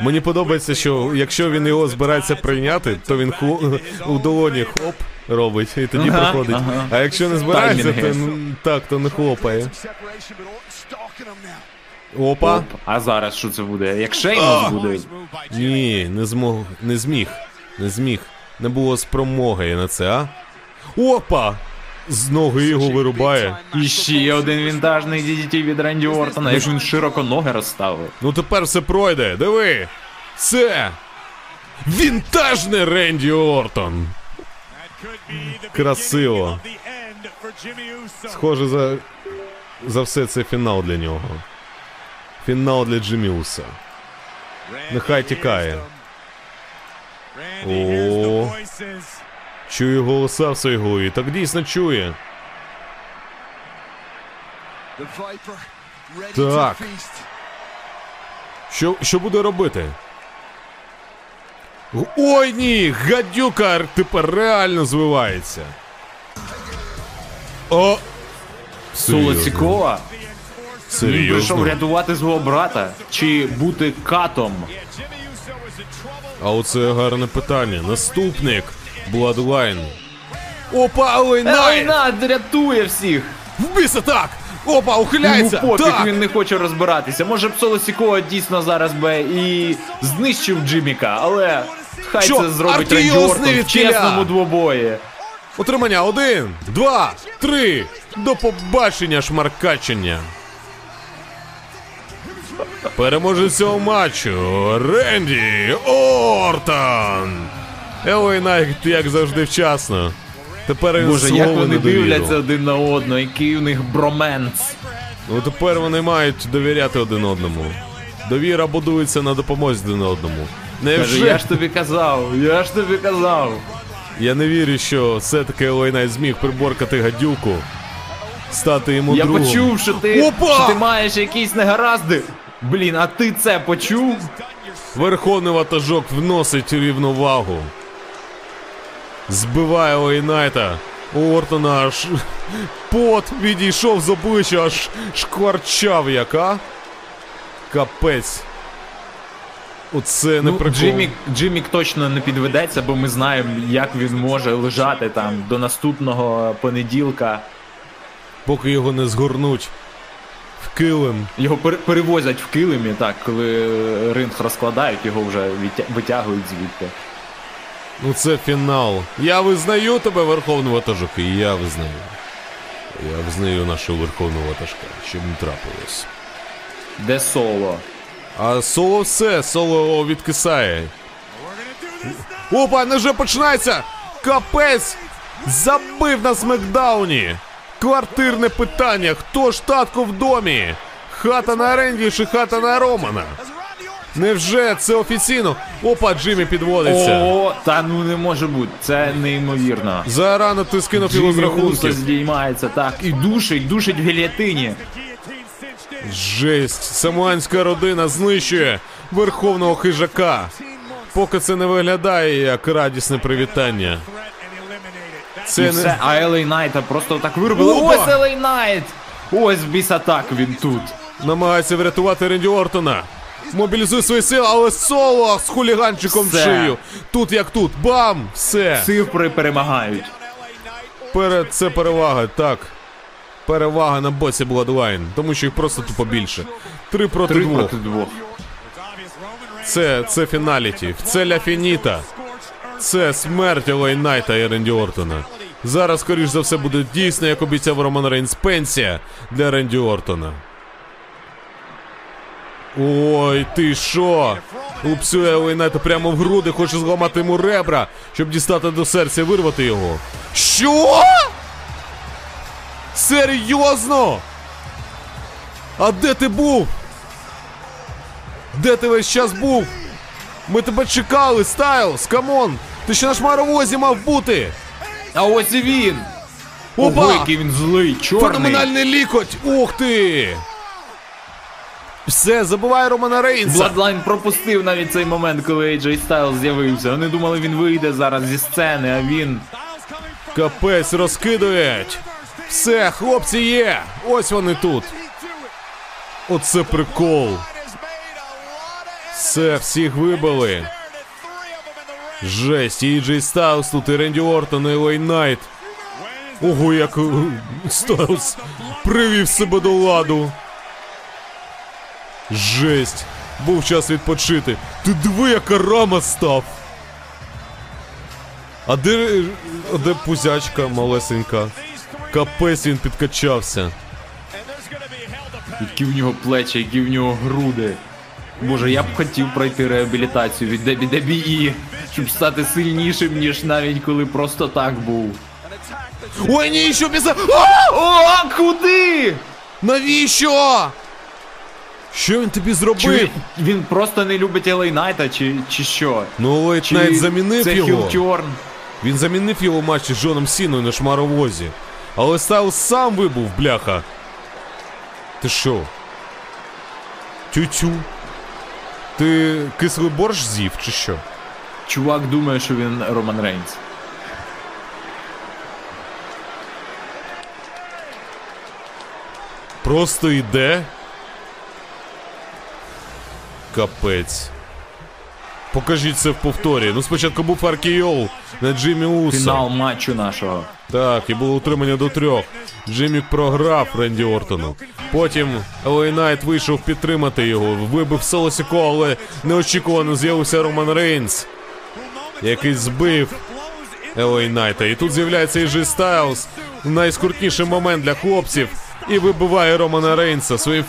Мені подобається, що якщо він його збирається прийняти, то він хло... у долоні хлоп робить і тоді Ага, проходить. ага. А якщо не збирається, то так, то не хлопає. Опа. Оп, а зараз що це буде? Як Шеймус буде? Ні, не змог, не зміг. Не зміг. Не було спромоги на це, а? Опа! З ноги його вирубає. І ще один вінтажний DDT від Ренді Ортона, як він широко ноги розставив. Ну тепер все пройде. Диви! Це вінтажний Ренді Ортон. Красиво. Схоже, за, за все це фінал для нього. Фінал для Джиміуса. Нехай тікає. О, чую голоса в своїй голові. Так дійсно чує. Так. Що, що буде робити? Ой ні! Гадюка тепер реально звивається. О! Соло Серйозно? Він прийшов рятувати свого брата чи бути катом? А оце гарне питання. Наступник Bloodline. Опа, Елей Найт! Рятує всіх! Вбийся так! Опа, Йому ухиляється! пофіг, Так! він не хоче розбиратися. Може б Соло Сікова дійсно зараз би і знищив Джиміка, але хай Що? це зробить Ренді Ортон в чесному двобої. Утримання один, два, три. До побачення, шмаркачення. Переможець цього матчу Ренді Ортон. Елей Найт, як завжди, вчасно. Тепер він Боже, як вони дивляться один на одного, який у них bromance. Ну тепер вони мають довіряти один одному. Довіра будується на допомозі один одному. Каже, Невже? я ж тобі казав, я ж тобі казав. Я не вірю, що все-таки Найт зміг приборкати гадюку. Стати йому Я другом. почув, що ти, що ти маєш якісь негаразди. Блін, а ти це почув? Верховний ватажок вносить рівновагу. Збиває Лейнайта. У Ортона аж пот відійшов з обличчя, аж шкварчав яка. Капець. Оце не Ну, прикол. Джиммік, Джиммік точно не підведеться, бо ми знаємо, як він може лежати там до наступного понеділка. Поки його не згорнуть в килим. Його пер- перевозять в килимі, так, коли ринг розкладають, його вже витягують звідти. Ну це фінал. Я визнаю тебе, Верховний Ватажок, і я визнаю. Я визнаю нашого Верховного Ватажка, щоб не трапилось. Де соло? А соло все, соло відкисає. Опа, не вже починається! Капець! Забив на смакдауні! Квартирне питання: хто ж татко в домі? Хата на Ренді чи хата на Романа? Невже це офіційно? Опа, Джиммі підводиться. О, та ну не може бути, це неймовірно. Зарано ти скинув його з Джиммі здіймається, так, і душить, душить в гільятині. Жесть, самуанська родина знищує верховного хижака. Поки це не виглядає як радісне привітання. І Це все, не... а Елей Найта просто так вирубили. Опа! Ось Елей Найт! Ось біса так він тут. намагається врятувати Ренді Ортона. Мобілізує свої сили, але Соло з хуліганчиком в шию. Тут як тут. Бам! Все. Цифри перемагають. Перед це перевага, так. Перевага на боці Bloodline, тому що їх просто тупо більше. Три проти Три двох. проти двох. Це, це finality. Це la finita. Це смерть Елей Найта і Ренді Ортона. Зараз, скоріш за все, буде дійсно, як обіцяв Роман Рейнс, пенсія для Ренді Ортона. Ой, ти що? Лупцює Елей Найта прямо в груди, хоче зламати йому ребра, щоб дістати до серця і вирвати його. Що? Серйозно? А де ти був? Де ти весь час був? Ми тебе чекали, Стайлз, come on! Ти ще на шмаровозі мав бути! А ось і він! Опа! Ого, який він злий, чорний. Феноменальний лікоть! Ух ти! Все, забуває Романа Рейнса. Bloodline пропустив навіть цей момент, коли AJ Styles з'явився. Вони думали, він вийде зараз зі сцени, а він. Капець розкидують. Все, хлопці є. Ось вони тут. Оце прикол. Все, всіх вибили. Жесть, і AJ Styles тут, і Ренді Ортон, Елей Найт. Ого, як е, Стайлз привів себе до ладу. Жесть. Був час відпочити. Ти диви, яка рама став. А де, а де пузячка малесенька? Капець він підкачався. Які в нього плечі, які в нього груди. Боже, я б хотів пройти реабілітацію від WWE, щоб стати сильнішим, ніж навіть коли просто так був. Ой, ні, що після. О, куди? Навіщо? Що він тобі зробив? він, він просто не любить Елей Найта, чи, чи що? Ну, Елей Найт замінив це його. heel turn? Він замінив його матчі з Джоном Сіною на шмаровозі. Але Стайлз сам вибув, бляха. Ти що? Тю-тю. Ти кислий борщ з'їв, чи що? Чувак думає, що він Роман Рейнс. просто йде. Капець. Покажіть це в повторі. Ну, спочатку був RKO на Джиммі Усо. Фінал матчу нашого. Так, і було утримання до трьох. Джиммі програв Ренді Ортону. Потім Елей Найт вийшов підтримати його, вибив Соло Сікоа, але неочікувано з'явився Роман Рейнс, який збив Елей Найта. І тут з'являється AJ Styles. Найскрутніший момент для хлопців. І вибиває Романа Рейнса своїм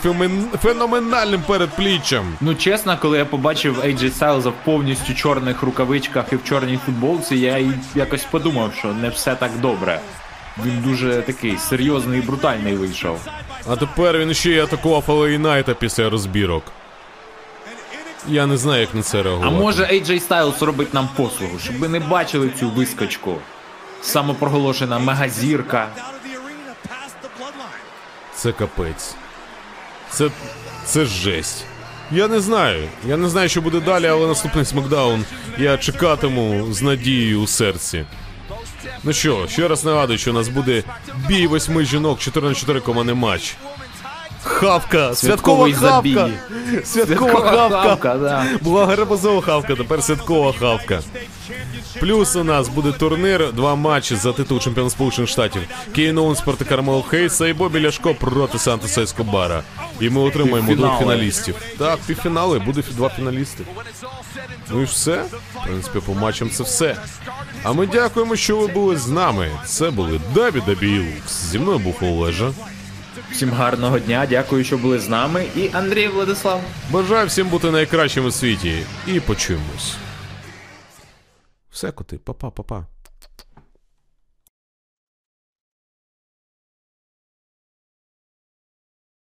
феноменальним передпліччям. Ну чесно, коли я побачив AJ Styles в повністю чорних рукавичках і в чорній футболці, я якось подумав, що не все так добре. Він дуже такий серйозний і брутальний вийшов. А тепер він ще й атакував Найта після розбірок. Я не знаю, як на це А може AJ Styles робить нам послугу, щоб ви не бачили цю вискочку. Самопроголошена мегазірка. Це капець. Це. це жесть. Я не знаю. Я не знаю, що буде далі, але наступний смакдаун я чекатиму з надією у серці. Ну що, ще раз нагадую, що у нас буде бій восьми жінок, 4 на 4 командний матч. Хавка! Святкова хавка! Святкова хавка! Була гарбузова хавка, тепер святкова хавка. Плюс у нас буде турнір, два матчі за титул чемпіона Сполучених Штатів. Кейн Оуенс проти Кармел Хейса і Бобі Ляшко проти Сантоса Ескобара. І ми отримаємо двох фіналістів. Так, півфінали, буде два фіналісти. Ну і все. В принципі, по матчам це все. А ми дякуємо, що ви були з нами. Це були Дабі Дабі. Зі мною був Олежа. Всім гарного дня, дякую, що були з нами. І Андрій Владислав. Бажаю всім бути найкращим у світі. І почуємось. Все, коти, па-па, па-па.